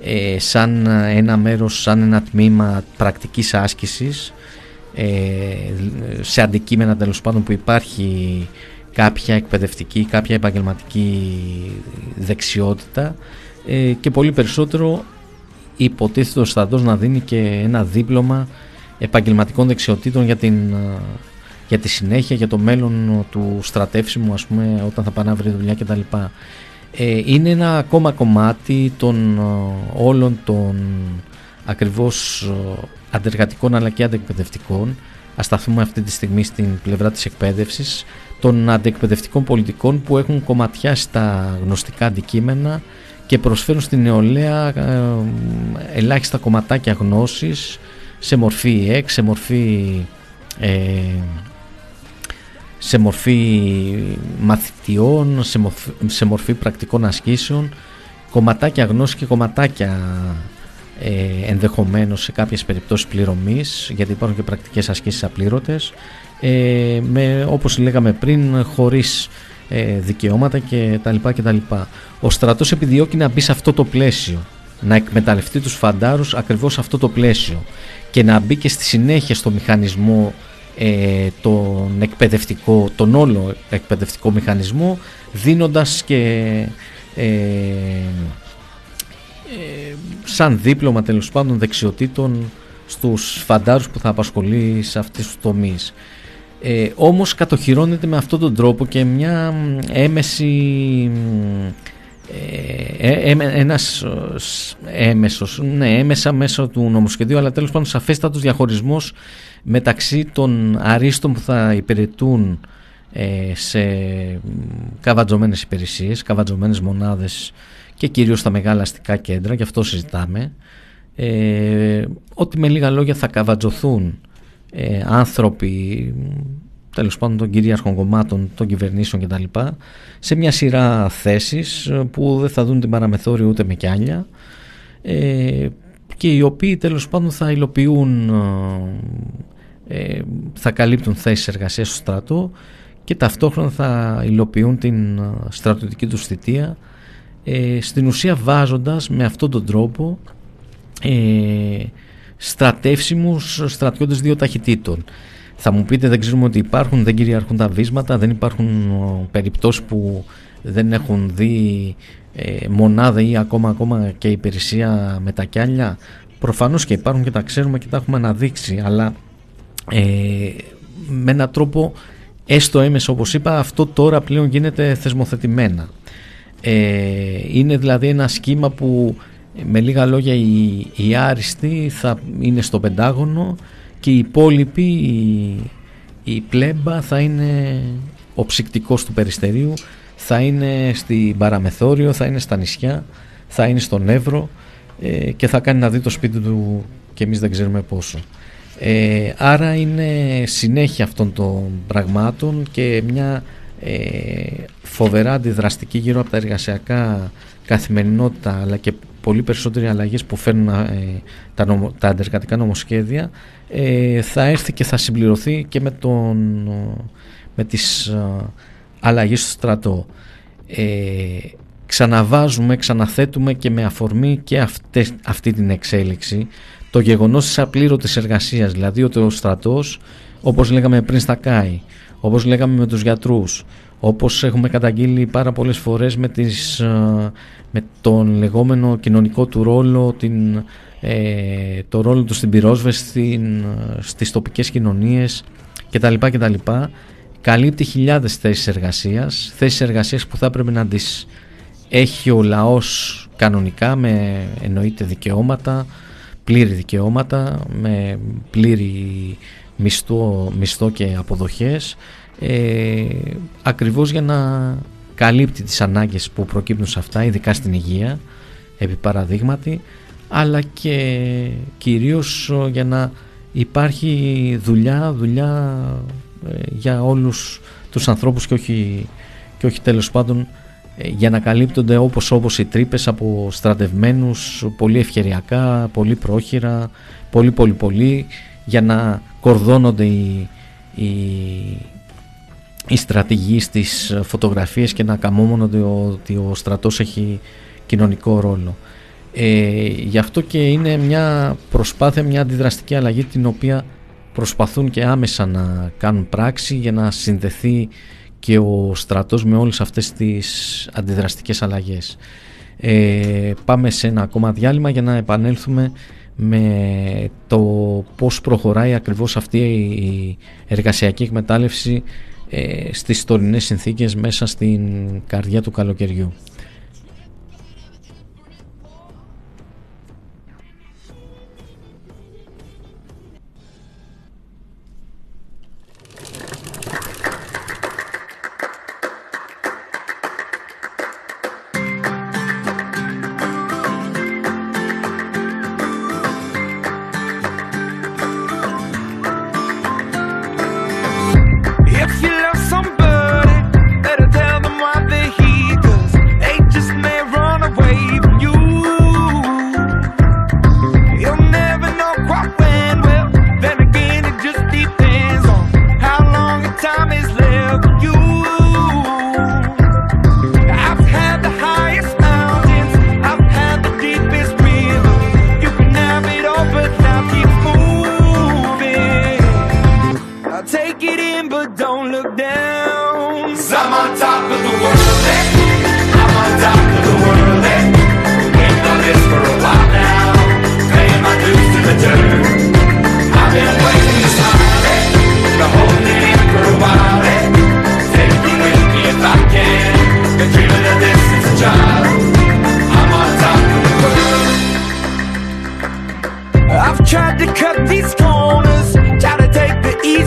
ε, σαν ένα μέρος, σαν ένα τμήμα πρακτικής άσκησης. Σε αντικείμενα τέλος πάντων που υπάρχει κάποια εκπαιδευτική, κάποια επαγγελματική δεξιότητα και πολύ περισσότερο υποτίθεται ο στρατός να δίνει και ένα δίπλωμα επαγγελματικών δεξιοτήτων για την για τη συνέχεια, για το μέλλον του στρατεύσιμου ας πούμε όταν θα πάνε να βρει δουλειά κτλ. Ε, είναι ένα ακόμα κομμάτι των ε, όλων των ακριβώς ε, αντεργατικών αλλά και αντεκπαιδευτικών ας σταθούμε αυτή τη στιγμή στην πλευρά της εκπαίδευσης των αντεκπαιδευτικών πολιτικών που έχουν κομματιάσει τα γνωστικά αντικείμενα και προσφέρουν στην νεολαία ελάχιστα κομματάκια γνώσης σε μορφή ΕΚ, σε μορφή σε μορφή μαθητιών, σε μορφή, σε μορφή πρακτικών ασκήσεων, κομματάκια γνώσης και κομματάκια ε, ενδεχομένως σε κάποιες περιπτώσεις πληρωμής, γιατί υπάρχουν και πρακτικές ασκήσεις απλήρωτες, ε, με, όπως λέγαμε πριν, χωρίς ε, δικαιώματα και τα λοιπά και τα λοιπά. Ο στρατός επιδιώκει να μπει σε αυτό το πλαίσιο να εκμεταλλευτεί τους φαντάρους ακριβώς αυτό το πλαίσιο και να μπει και στη συνέχεια στο μηχανισμό ε, τον εκπαιδευτικό, τον όλο εκπαιδευτικό μηχανισμό δίνοντας και ε, ε, σαν δίπλωμα τέλος πάντων δεξιοτήτων στους φαντάρους που θα απασχολεί σε αυτές τους τομείς. Ε, όμως κατοχυρώνεται με αυτόν τον τρόπο και μια έμεση ε, ε, ένας έμεσος, ναι, έμεσα μέσω του νομοσχεδίου αλλά τέλος πάντων σαφέστατος διαχωρισμός μεταξύ των αρίστων που θα υπηρετούν ε, σε καβατζωμένες υπηρεσίες, καβατζωμένες μονάδες και κυρίως στα μεγάλα αστικά κέντρα, γι' αυτό συζητάμε, ε, ότι με λίγα λόγια θα καβατζωθούν ε, άνθρωποι τέλος πάντων των κυρίαρχων κομμάτων, των κυβερνήσεων κτλ. σε μια σειρά θέσεις που δεν θα δουν την παραμεθόρια ούτε με κιάλια ε, και οι οποίοι τέλος πάντων θα υλοποιούν, ε, θα καλύπτουν θέσεις εργασίας στο στρατό και ταυτόχρονα θα υλοποιούν την στρατιωτική τους θητεία ε, στην ουσία βάζοντας με αυτόν τον τρόπο ε, στρατεύσιμους στρατιώτες δύο ταχυτήτων. Θα μου πείτε δεν ξέρουμε ότι υπάρχουν, δεν κυριαρχούν τα βίσματα, δεν υπάρχουν περιπτώσεις που δεν έχουν δει ε, μονάδα ή ακόμα, ακόμα και υπηρεσία με τα κιάλια. Προφανώς και υπάρχουν και τα ξέρουμε και τα έχουμε αναδείξει, αλλά ε, με έναν τρόπο έστω έμεσο όπως είπα αυτό τώρα πλέον γίνεται θεσμοθετημένα. Ε, είναι δηλαδή ένα σχήμα που με λίγα λόγια οι, οι άριστοι θα είναι στο πεντάγωνο και οι υπόλοιποι, η, η πλέμπα θα είναι ο ψυκτικός του περιστερίου, θα είναι στην Παραμεθόριο, θα είναι στα νησιά, θα είναι στον Εύρο ε, και θα κάνει να δει το σπίτι του και εμείς δεν ξέρουμε πόσο. Ε, άρα είναι συνέχεια αυτών των πραγμάτων και μια ε, φοβερά αντιδραστική γύρω από τα εργασιακά καθημερινότητα αλλά και πολύ περισσότεροι αλλαγές που φέρνουν ε, τα, νομο, τα αντεργατικά νομοσχέδια ε, θα έρθει και θα συμπληρωθεί και με, τον, με τις ε, αλλαγές στο στρατό. Ε, ξαναβάζουμε, ξαναθέτουμε και με αφορμή και αυτές, αυτή την εξέλιξη το γεγονός της απλήρωτης εργασίας, δηλαδή ότι ο στρατός, όπως λέγαμε πριν στα ΚΑΙ, όπως λέγαμε με τους γιατρούς, όπως έχουμε καταγγείλει πάρα πολλές φορές με, τις, ε, με τον λεγόμενο κοινωνικό του ρόλο, την, ε, το ρόλο του στην πυρόσβεση, στην, στις τοπικές κοινωνίες κτλ. κτλ. Καλύπτει χιλιάδες θέσεις εργασίας, θέσεις εργασίας που θα έπρεπε να τις έχει ο λαός κανονικά με εννοείται δικαιώματα, πλήρη δικαιώματα, με πλήρη μισθό, μισθό και αποδοχές ε, ακριβώς για να καλύπτει τις ανάγκες που προκύπτουν σε αυτά, ειδικά στην υγεία, επί παραδείγματι, αλλά και κυρίως για να υπάρχει δουλειά, δουλειά ε, για όλους τους ανθρώπους και όχι, και όχι τέλος πάντων ε, για να καλύπτονται όπως όπως οι τρύπες από στρατευμένους πολύ ευκαιριακά, πολύ πρόχειρα, πολύ πολύ πολύ για να κορδώνονται οι, οι, οι στρατηγοί στις φωτογραφίες και να καμόμονονται ότι ο στρατός έχει κοινωνικό ρόλο. Ε, γι' αυτό και είναι μια προσπάθεια, μια αντιδραστική αλλαγή την οποία προσπαθούν και άμεσα να κάνουν πράξη για να συνδεθεί και ο στρατός με όλες αυτές τις αντιδραστικές αλλαγές. Ε, πάμε σε ένα ακόμα διάλειμμα για να επανέλθουμε με το πώς προχωράει ακριβώς αυτή η εργασιακή εκμετάλλευση ε, στις τωρινές συνθήκες μέσα στην καρδιά του καλοκαιριού.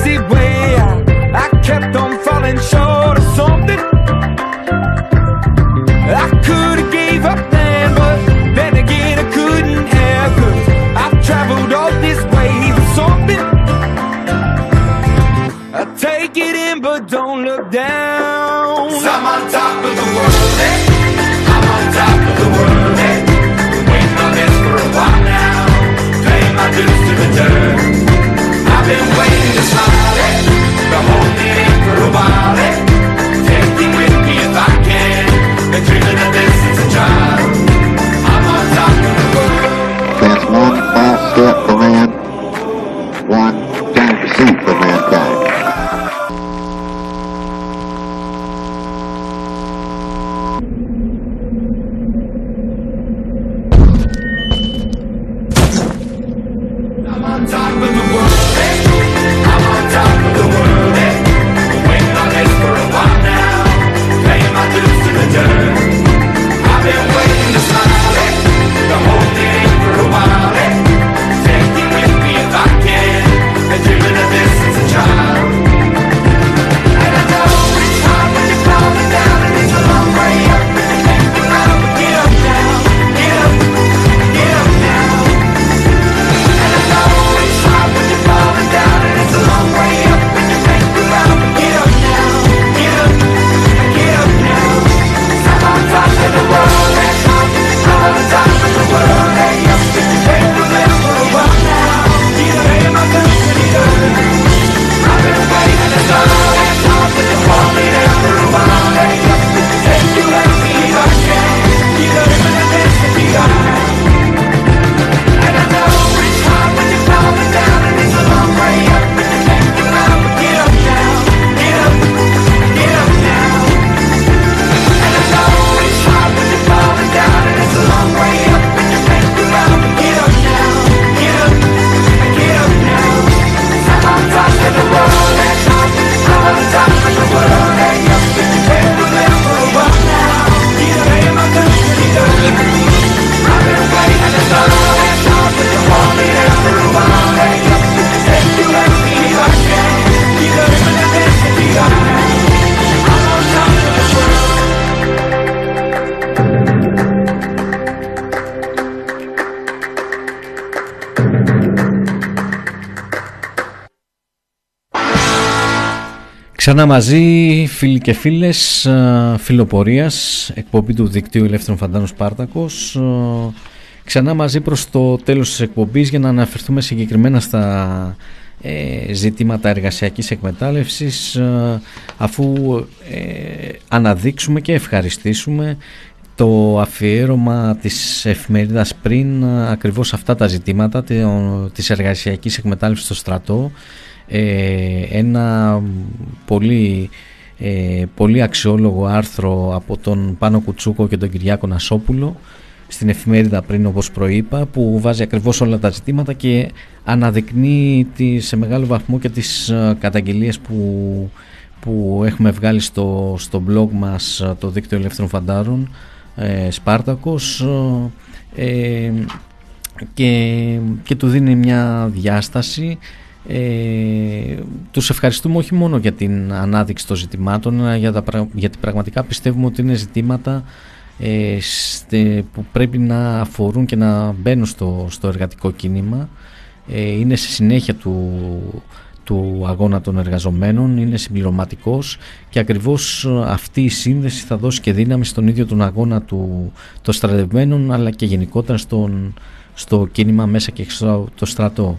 crazy way. Ξανά μαζί φίλοι και φίλες φιλοπορίας εκπομπή του δικτύου Ελεύθερων Φαντάνων Σπάρτακος. Ξανά μαζί προς το τέλος της εκπομπής για να αναφερθούμε συγκεκριμένα στα ε, ζητήματα εργασιακής εκμετάλλευσης αφού ε, αναδείξουμε και ευχαριστήσουμε το αφιέρωμα της εφημερίδας πριν ακριβώς αυτά τα ζητήματα της εργασιακής εκμετάλλευσης στο στρατό ε, ένα πολύ, ε, πολύ αξιόλογο άρθρο από τον Πάνο Κουτσούκο και τον Κυριάκο Νασόπουλο στην εφημερίδα πριν όπως προείπα που βάζει ακριβώς όλα τα ζητήματα και αναδεικνύει τη, σε μεγάλο βαθμό και τις ε, καταγγελίες που, που έχουμε βγάλει στο, στο blog μας το δίκτυο ελεύθερων φαντάρων ε, Σπάρτακος ε, και, και του δίνει μια διάσταση ε, τους ευχαριστούμε όχι μόνο για την ανάδειξη των ζητημάτων αλλά για τα, γιατί πραγματικά πιστεύουμε ότι είναι ζητήματα ε, που πρέπει να αφορούν και να μπαίνουν στο, στο εργατικό κίνημα. Ε, είναι σε συνέχεια του, του αγώνα των εργαζομένων είναι συμπληρωματικός και ακριβώς αυτή η σύνδεση θα δώσει και δύναμη στον ίδιο τον αγώνα του, των στρατευμένων αλλά και γενικότερα στον, στο κίνημα μέσα και στο το στρατό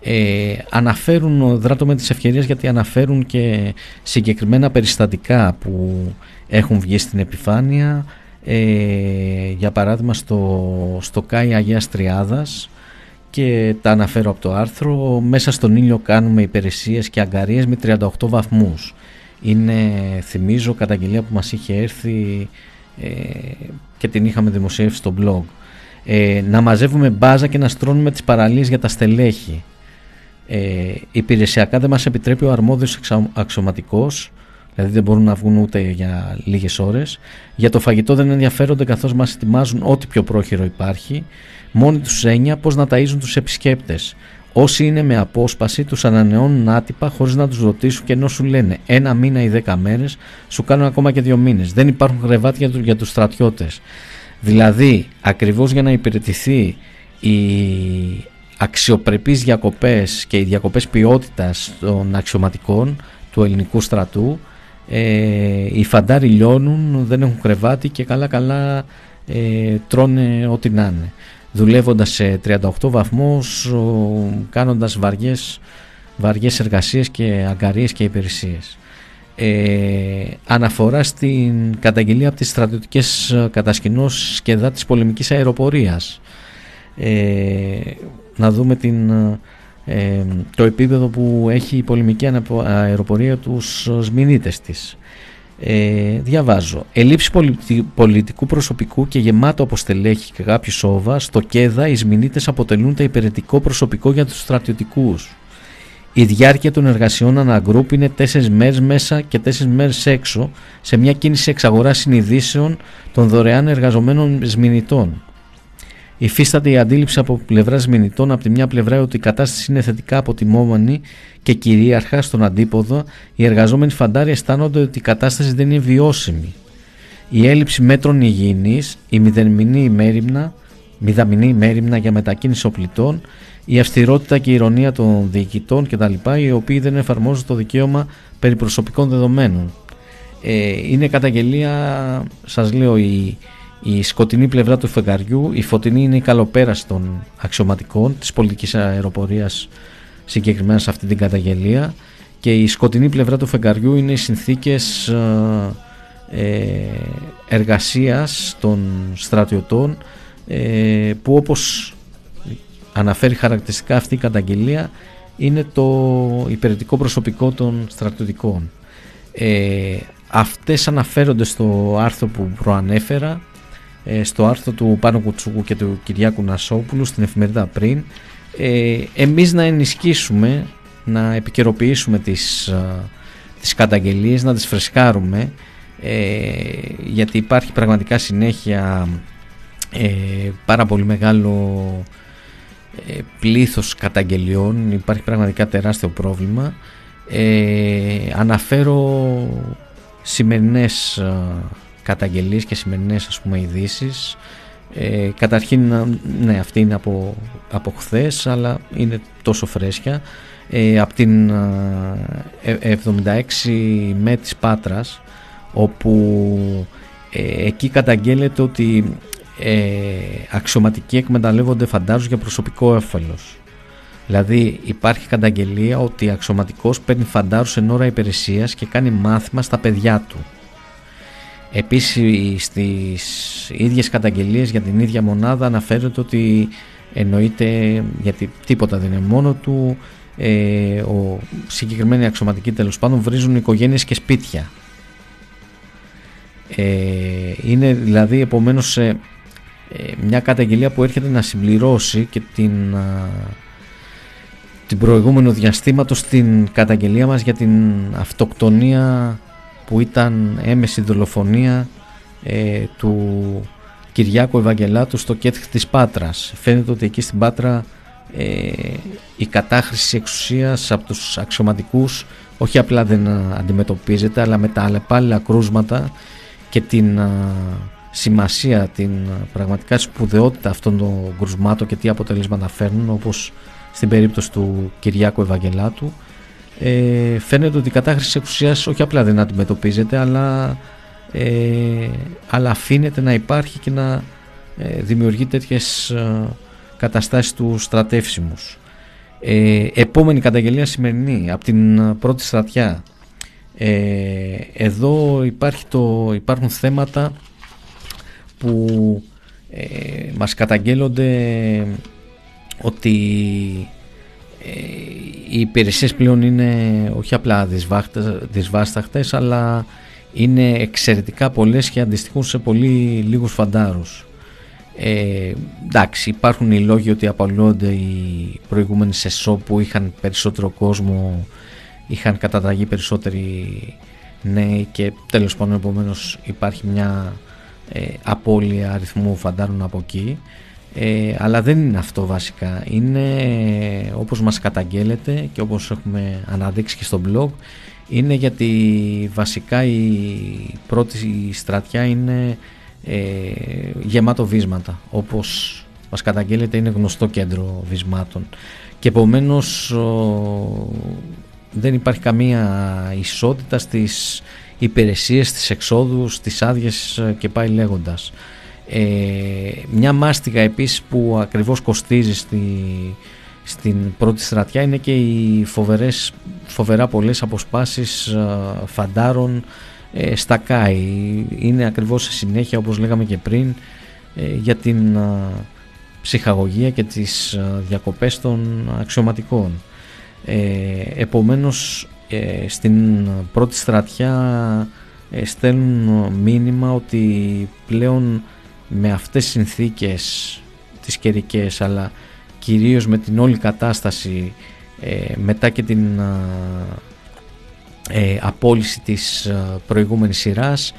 ε, αναφέρουν, δράτω με τις ευκαιρίες γιατί αναφέρουν και συγκεκριμένα περιστατικά που έχουν βγει στην επιφάνεια. Ε, για παράδειγμα στο, στο ΚΑΙ Αγίας Τριάδας και τα αναφέρω από το άρθρο. Μέσα στον ήλιο κάνουμε υπηρεσίες και αγκαρίες με 38 βαθμούς είναι θυμίζω καταγγελία που μας είχε έρθει ε, και την είχαμε δημοσιεύσει στο blog. Ε, να μαζεύουμε μπάζα και να στρώνουμε τις παραλίες για τα στελέχη ε, υπηρεσιακά δεν μας επιτρέπει ο αρμόδιος αξιωματικός δηλαδή δεν μπορούν να βγουν ούτε για λίγες ώρες για το φαγητό δεν ενδιαφέρονται καθώς μας ετοιμάζουν ό,τι πιο πρόχειρο υπάρχει μόνοι τους έννοια πώς να ταΐζουν τους επισκέπτες Όσοι είναι με απόσπαση τους ανανεώνουν άτυπα χωρίς να τους ρωτήσουν και ενώ σου λένε ένα μήνα ή δέκα μέρες σου κάνουν ακόμα και δύο μήνες. Δεν υπάρχουν κρεβάτια για τους στρατιώτες. Δηλαδή ακριβώς για να υπηρετηθεί η αξιοπρεπείς διακοπές και οι διακοπές ποιότητας των αξιωματικών του ελληνικού στρατού ε, οι φαντάροι λιώνουν, δεν έχουν κρεβάτι και καλά καλά ε, τρώνε ό,τι να είναι. Δουλεύοντας σε 38 βαθμούς κάνοντας βαριές, βαριές εργασίες και αγκαρίες και υπηρεσίες. Ε, αναφορά στην καταγγελία από τις στρατιωτικές κατασκηνώσεις και δά της πολεμικής αεροπορίας. Ε, να δούμε την, ε, το επίπεδο που έχει η πολεμική αεροπορία τους σμηνίτες της. Ε, διαβάζω. Ελλείψη πολιτικού προσωπικού και γεμάτο από στελέχη και κάποιο σόβα, στο ΚΕΔΑ οι σμηνίτες αποτελούν τα υπηρετικό προσωπικό για τους στρατιωτικούς. Η διάρκεια των εργασιών αναγκρούπ είναι 4 μέρες μέσα και 4 μέρες έξω σε μια κίνηση εξαγοράς συνειδήσεων των δωρεάν εργαζομένων σμηνητών. Υφίσταται η αντίληψη από πλευράς μηνυτών από τη μια πλευρά ότι η κατάσταση είναι θετικά αποτιμόμενη και κυρίαρχα στον αντίποδο, οι εργαζόμενοι φαντάροι αισθάνονται ότι η κατάσταση δεν είναι βιώσιμη. Η έλλειψη μέτρων υγιεινής, η μηδαμινή ημέρημνα, μηδαμινή ημέρημνα για μετακίνηση οπλιτών, η αυστηρότητα και η ηρωνία των διοικητών κτλ. οι οποίοι δεν εφαρμόζουν το δικαίωμα περί προσωπικών δεδομένων. Ε, είναι καταγγελία, σας λέω, η, η σκοτεινή πλευρά του φεγγαριού, η φωτεινή είναι η καλοπέραση των αξιωματικών της πολιτικής αεροπορίας συγκεκριμένα σε αυτή την καταγγελία και η σκοτεινή πλευρά του φεγγαριού είναι οι συνθήκες ε, εργασίας των στρατιωτών ε, που όπως αναφέρει χαρακτηριστικά αυτή η καταγγελία είναι το υπηρετικό προσωπικό των στρατιωτικών. Ε, αυτές αναφέρονται στο άρθρο που προανέφερα ε, στο άρθρο του Πάνου Κουτσούκου και του Κυριάκου Νασόπουλου στην εφημερίδα πριν ε, εμείς να ενισχύσουμε να επικαιροποιήσουμε τις, τις καταγγελίες να τις φρεσκάρουμε ε, γιατί υπάρχει πραγματικά συνέχεια ε, πάρα πολύ μεγάλο ε, πλήθος καταγγελιών. Υπάρχει πραγματικά τεράστιο πρόβλημα. Ε, αναφέρω σημερινές καταγγελίες και σημερινές ας πούμε ειδήσεις. Ε, καταρχήν ναι αυτή είναι από, από χθες, αλλά είναι τόσο φρέσκια. Ε, από την 76 ε, με της Πάτρας όπου ε, εκεί καταγγέλλεται ότι ε, αξιωματικοί εκμεταλλεύονται φαντάζω για προσωπικό έφαλος δηλαδή υπάρχει καταγγελία ότι αξιωματικός παίρνει φαντάρους εν ώρα υπηρεσίας και κάνει μάθημα στα παιδιά του Επίσης στις ίδιες καταγγελίες για την ίδια μονάδα αναφέρεται ότι εννοείται γιατί τίποτα δεν είναι μόνο του ε, ο συγκεκριμένοι αξιωματικοί τέλος πάντων βρίζουν οικογένειες και σπίτια. Ε, είναι δηλαδή επομένως ε, μια καταγγελία που έρχεται να συμπληρώσει και την, την προηγούμενο διαστήματος στην καταγγελία μας για την αυτοκτονία που ήταν έμεση δολοφονία ε, του Κυριάκου Ευαγγελάτου στο κέντρο της Πάτρας. Φαίνεται ότι εκεί στην Πάτρα ε, η κατάχρηση εξουσίας από τους αξιωματικούς όχι απλά δεν αντιμετωπίζεται αλλά με τα αλλεπάλληλα κρούσματα και την σημασία, την πραγματικά σπουδαιότητα αυτών των κρουσμάτων και τι αποτελέσματα φέρνουν όπως στην περίπτωση του Κυριάκου Ευαγγελάτου ε, φαίνεται ότι η κατάχρηση εξουσίας όχι απλά δεν αντιμετωπίζεται αλλά, ε, αλλά αφήνεται να υπάρχει και να ε, δημιουργεί τέτοιες ε, καταστάσεις του στρατεύσιμους. Ε, επόμενη καταγγελία σημερινή από την πρώτη στρατιά. Ε, εδώ υπάρχει το, υπάρχουν θέματα που ε, μας καταγγέλλονται ότι ε, οι υπηρεσίες πλέον είναι όχι απλά δυσβάσταχτες αλλά είναι εξαιρετικά πολλές και αντιστοιχούν σε πολύ λίγους φαντάρους. Ε, εντάξει υπάρχουν οι λόγοι ότι απαλλούνται οι προηγούμενοι ΣΕΣΟ που είχαν περισσότερο κόσμο είχαν καταταγεί περισσότεροι νέοι και τέλος πάντων επομένως υπάρχει μια ε, απώλεια αριθμού φαντάρων από εκεί Ε, αλλά δεν είναι αυτό βασικά. Είναι όπως μας καταγγέλλεται και όπως έχουμε αναδείξει και στο blog είναι γιατί βασικά η πρώτη στρατιά είναι ε, γεμάτο βίσματα όπως μας καταγγέλλεται είναι γνωστό κέντρο βυσμάτων και επομένως δεν υπάρχει καμία ισότητα στις υπηρεσίες, στις εξόδους, στις άδειες και πάει λέγοντας. Ε, μια μάστιγα επίσης που ακριβώς κοστίζει στη, στην πρώτη στρατιά είναι και οι φοβερές, φοβερά πολλές αποσπάσεις ε, φαντάρων ε, στα ΚΑΙ. Είναι ακριβώς σε συνέχεια όπως λέγαμε και πριν ε, για την ε, ψυχαγωγία και τις διακοπές των αξιωματικών. Επομένως στην πρώτη στρατιά στέλνουν μήνυμα ότι πλέον με αυτές τις συνθήκες τις καιρικές, αλλά κυρίως με την όλη κατάσταση ε, μετά και την ε, απόλυση της ε, προηγούμενης σειράς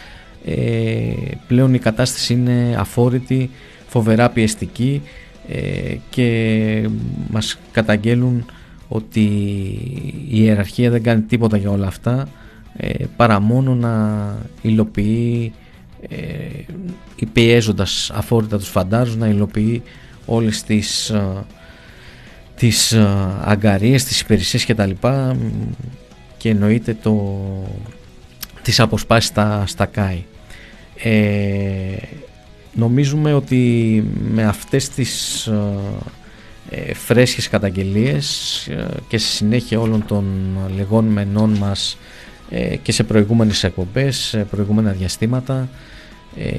ε, πλέον η κατάσταση είναι αφόρητη, φοβερά πιεστική ε, και μας καταγγέλουν ότι η ιεραρχία δεν κάνει τίποτα για όλα αυτά παρά μόνο να υλοποιεί ε, πιέζοντας αφόρητα τους φαντάρους να υλοποιεί όλες τις, ε, τις ε, αγκαρίες, τις υπηρεσίες και τα λοιπά και εννοείται το, τις αποσπάσεις στα, στα ΚΑΙ. Ε, νομίζουμε ότι με αυτές τις ε, φρέσκες καταγγελίες και σε συνέχεια όλων των λεγόμενων μας και σε προηγούμενες εκπομπές, σε προηγούμενα διαστήματα ε,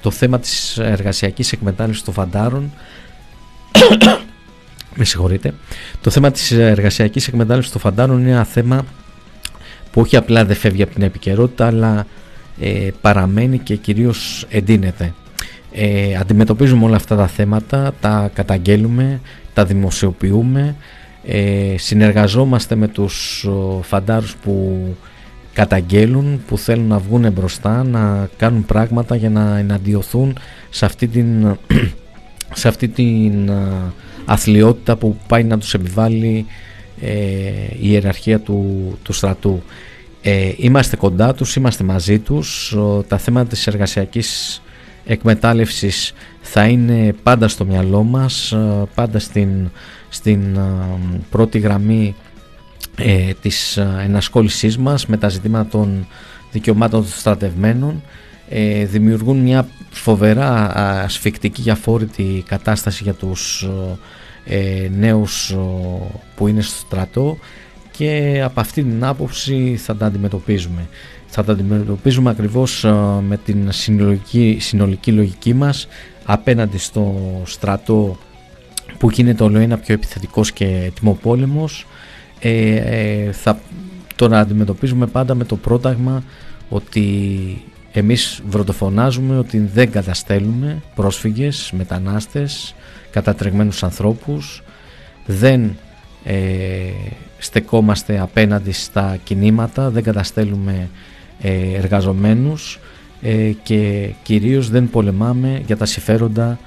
το θέμα της εργασιακής εκμετάλλευσης των φαντάρων με συγχωρείτε το θέμα της εργασιακής εκμετάλλευσης των φαντάρων είναι ένα θέμα που όχι απλά δεν φεύγει από την επικαιρότητα αλλά ε, παραμένει και κυρίως εντείνεται. Ε, αντιμετωπίζουμε όλα αυτά τα θέματα τα καταγγέλουμε τα δημοσιοποιούμε ε, συνεργαζόμαστε με τους φαντάρους που καταγγέλουν, που θέλουν να βγουν μπροστά, να κάνουν πράγματα για να εναντιωθούν σε αυτή την, σε αυτή την αθλειότητα που πάει να τους επιβάλλει ε, η ιεραρχία του, του στρατού. Ε, είμαστε κοντά τους, είμαστε μαζί τους, τα θέματα της εργασιακής εκμετάλλευσης θα είναι πάντα στο μυαλό μας, πάντα στην, στην πρώτη γραμμή ε, της ε, ενασχόλησής μας με τα ζητήματα των δικαιωμάτων των στρατευμένων ε, δημιουργούν μια φοβερά ασφικτική και αφόρητη κατάσταση για τους ε, νέους που είναι στο στρατό και από αυτή την άποψη θα τα αντιμετωπίζουμε. Θα τα αντιμετωπίζουμε ακριβώς με την συνολική, συνολική λογική μας απέναντι στο στρατό που γίνεται όλο ένα πιο επιθετικός και τιμοπόλεμος ε, ε, θα τον αντιμετωπίζουμε πάντα με το πρόταγμα ότι εμείς βροντοφωνάζουμε ότι δεν καταστέλουμε πρόσφυγες, μετανάστες, κατατρεγμένους ανθρώπους, δεν ε, στεκόμαστε απέναντι στα κινήματα, δεν καταστέλουμε ε, εργαζομένους ε, και κυρίως δεν πολεμάμε για τα συμφέροντα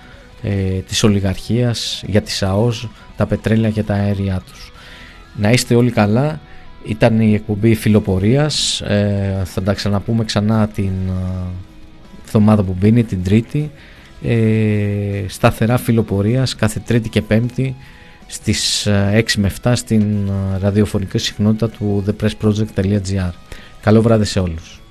ε, της ολιγαρχίας, για τις ΑΟΣ, τα πετρέλαια και τα αέρια τους. Να είστε όλοι καλά. Ήταν η εκπομπή φιλοπορίας. Ε, θα τα ξαναπούμε ξανά την ε, εβδομάδα που μπαίνει, την Τρίτη. Ε, σταθερά φιλοπορίας κάθε Τρίτη και Πέμπτη στις 6 ε, με 7 στην ραδιοφωνική συχνότητα του thepressproject.gr. Καλό βράδυ σε όλους.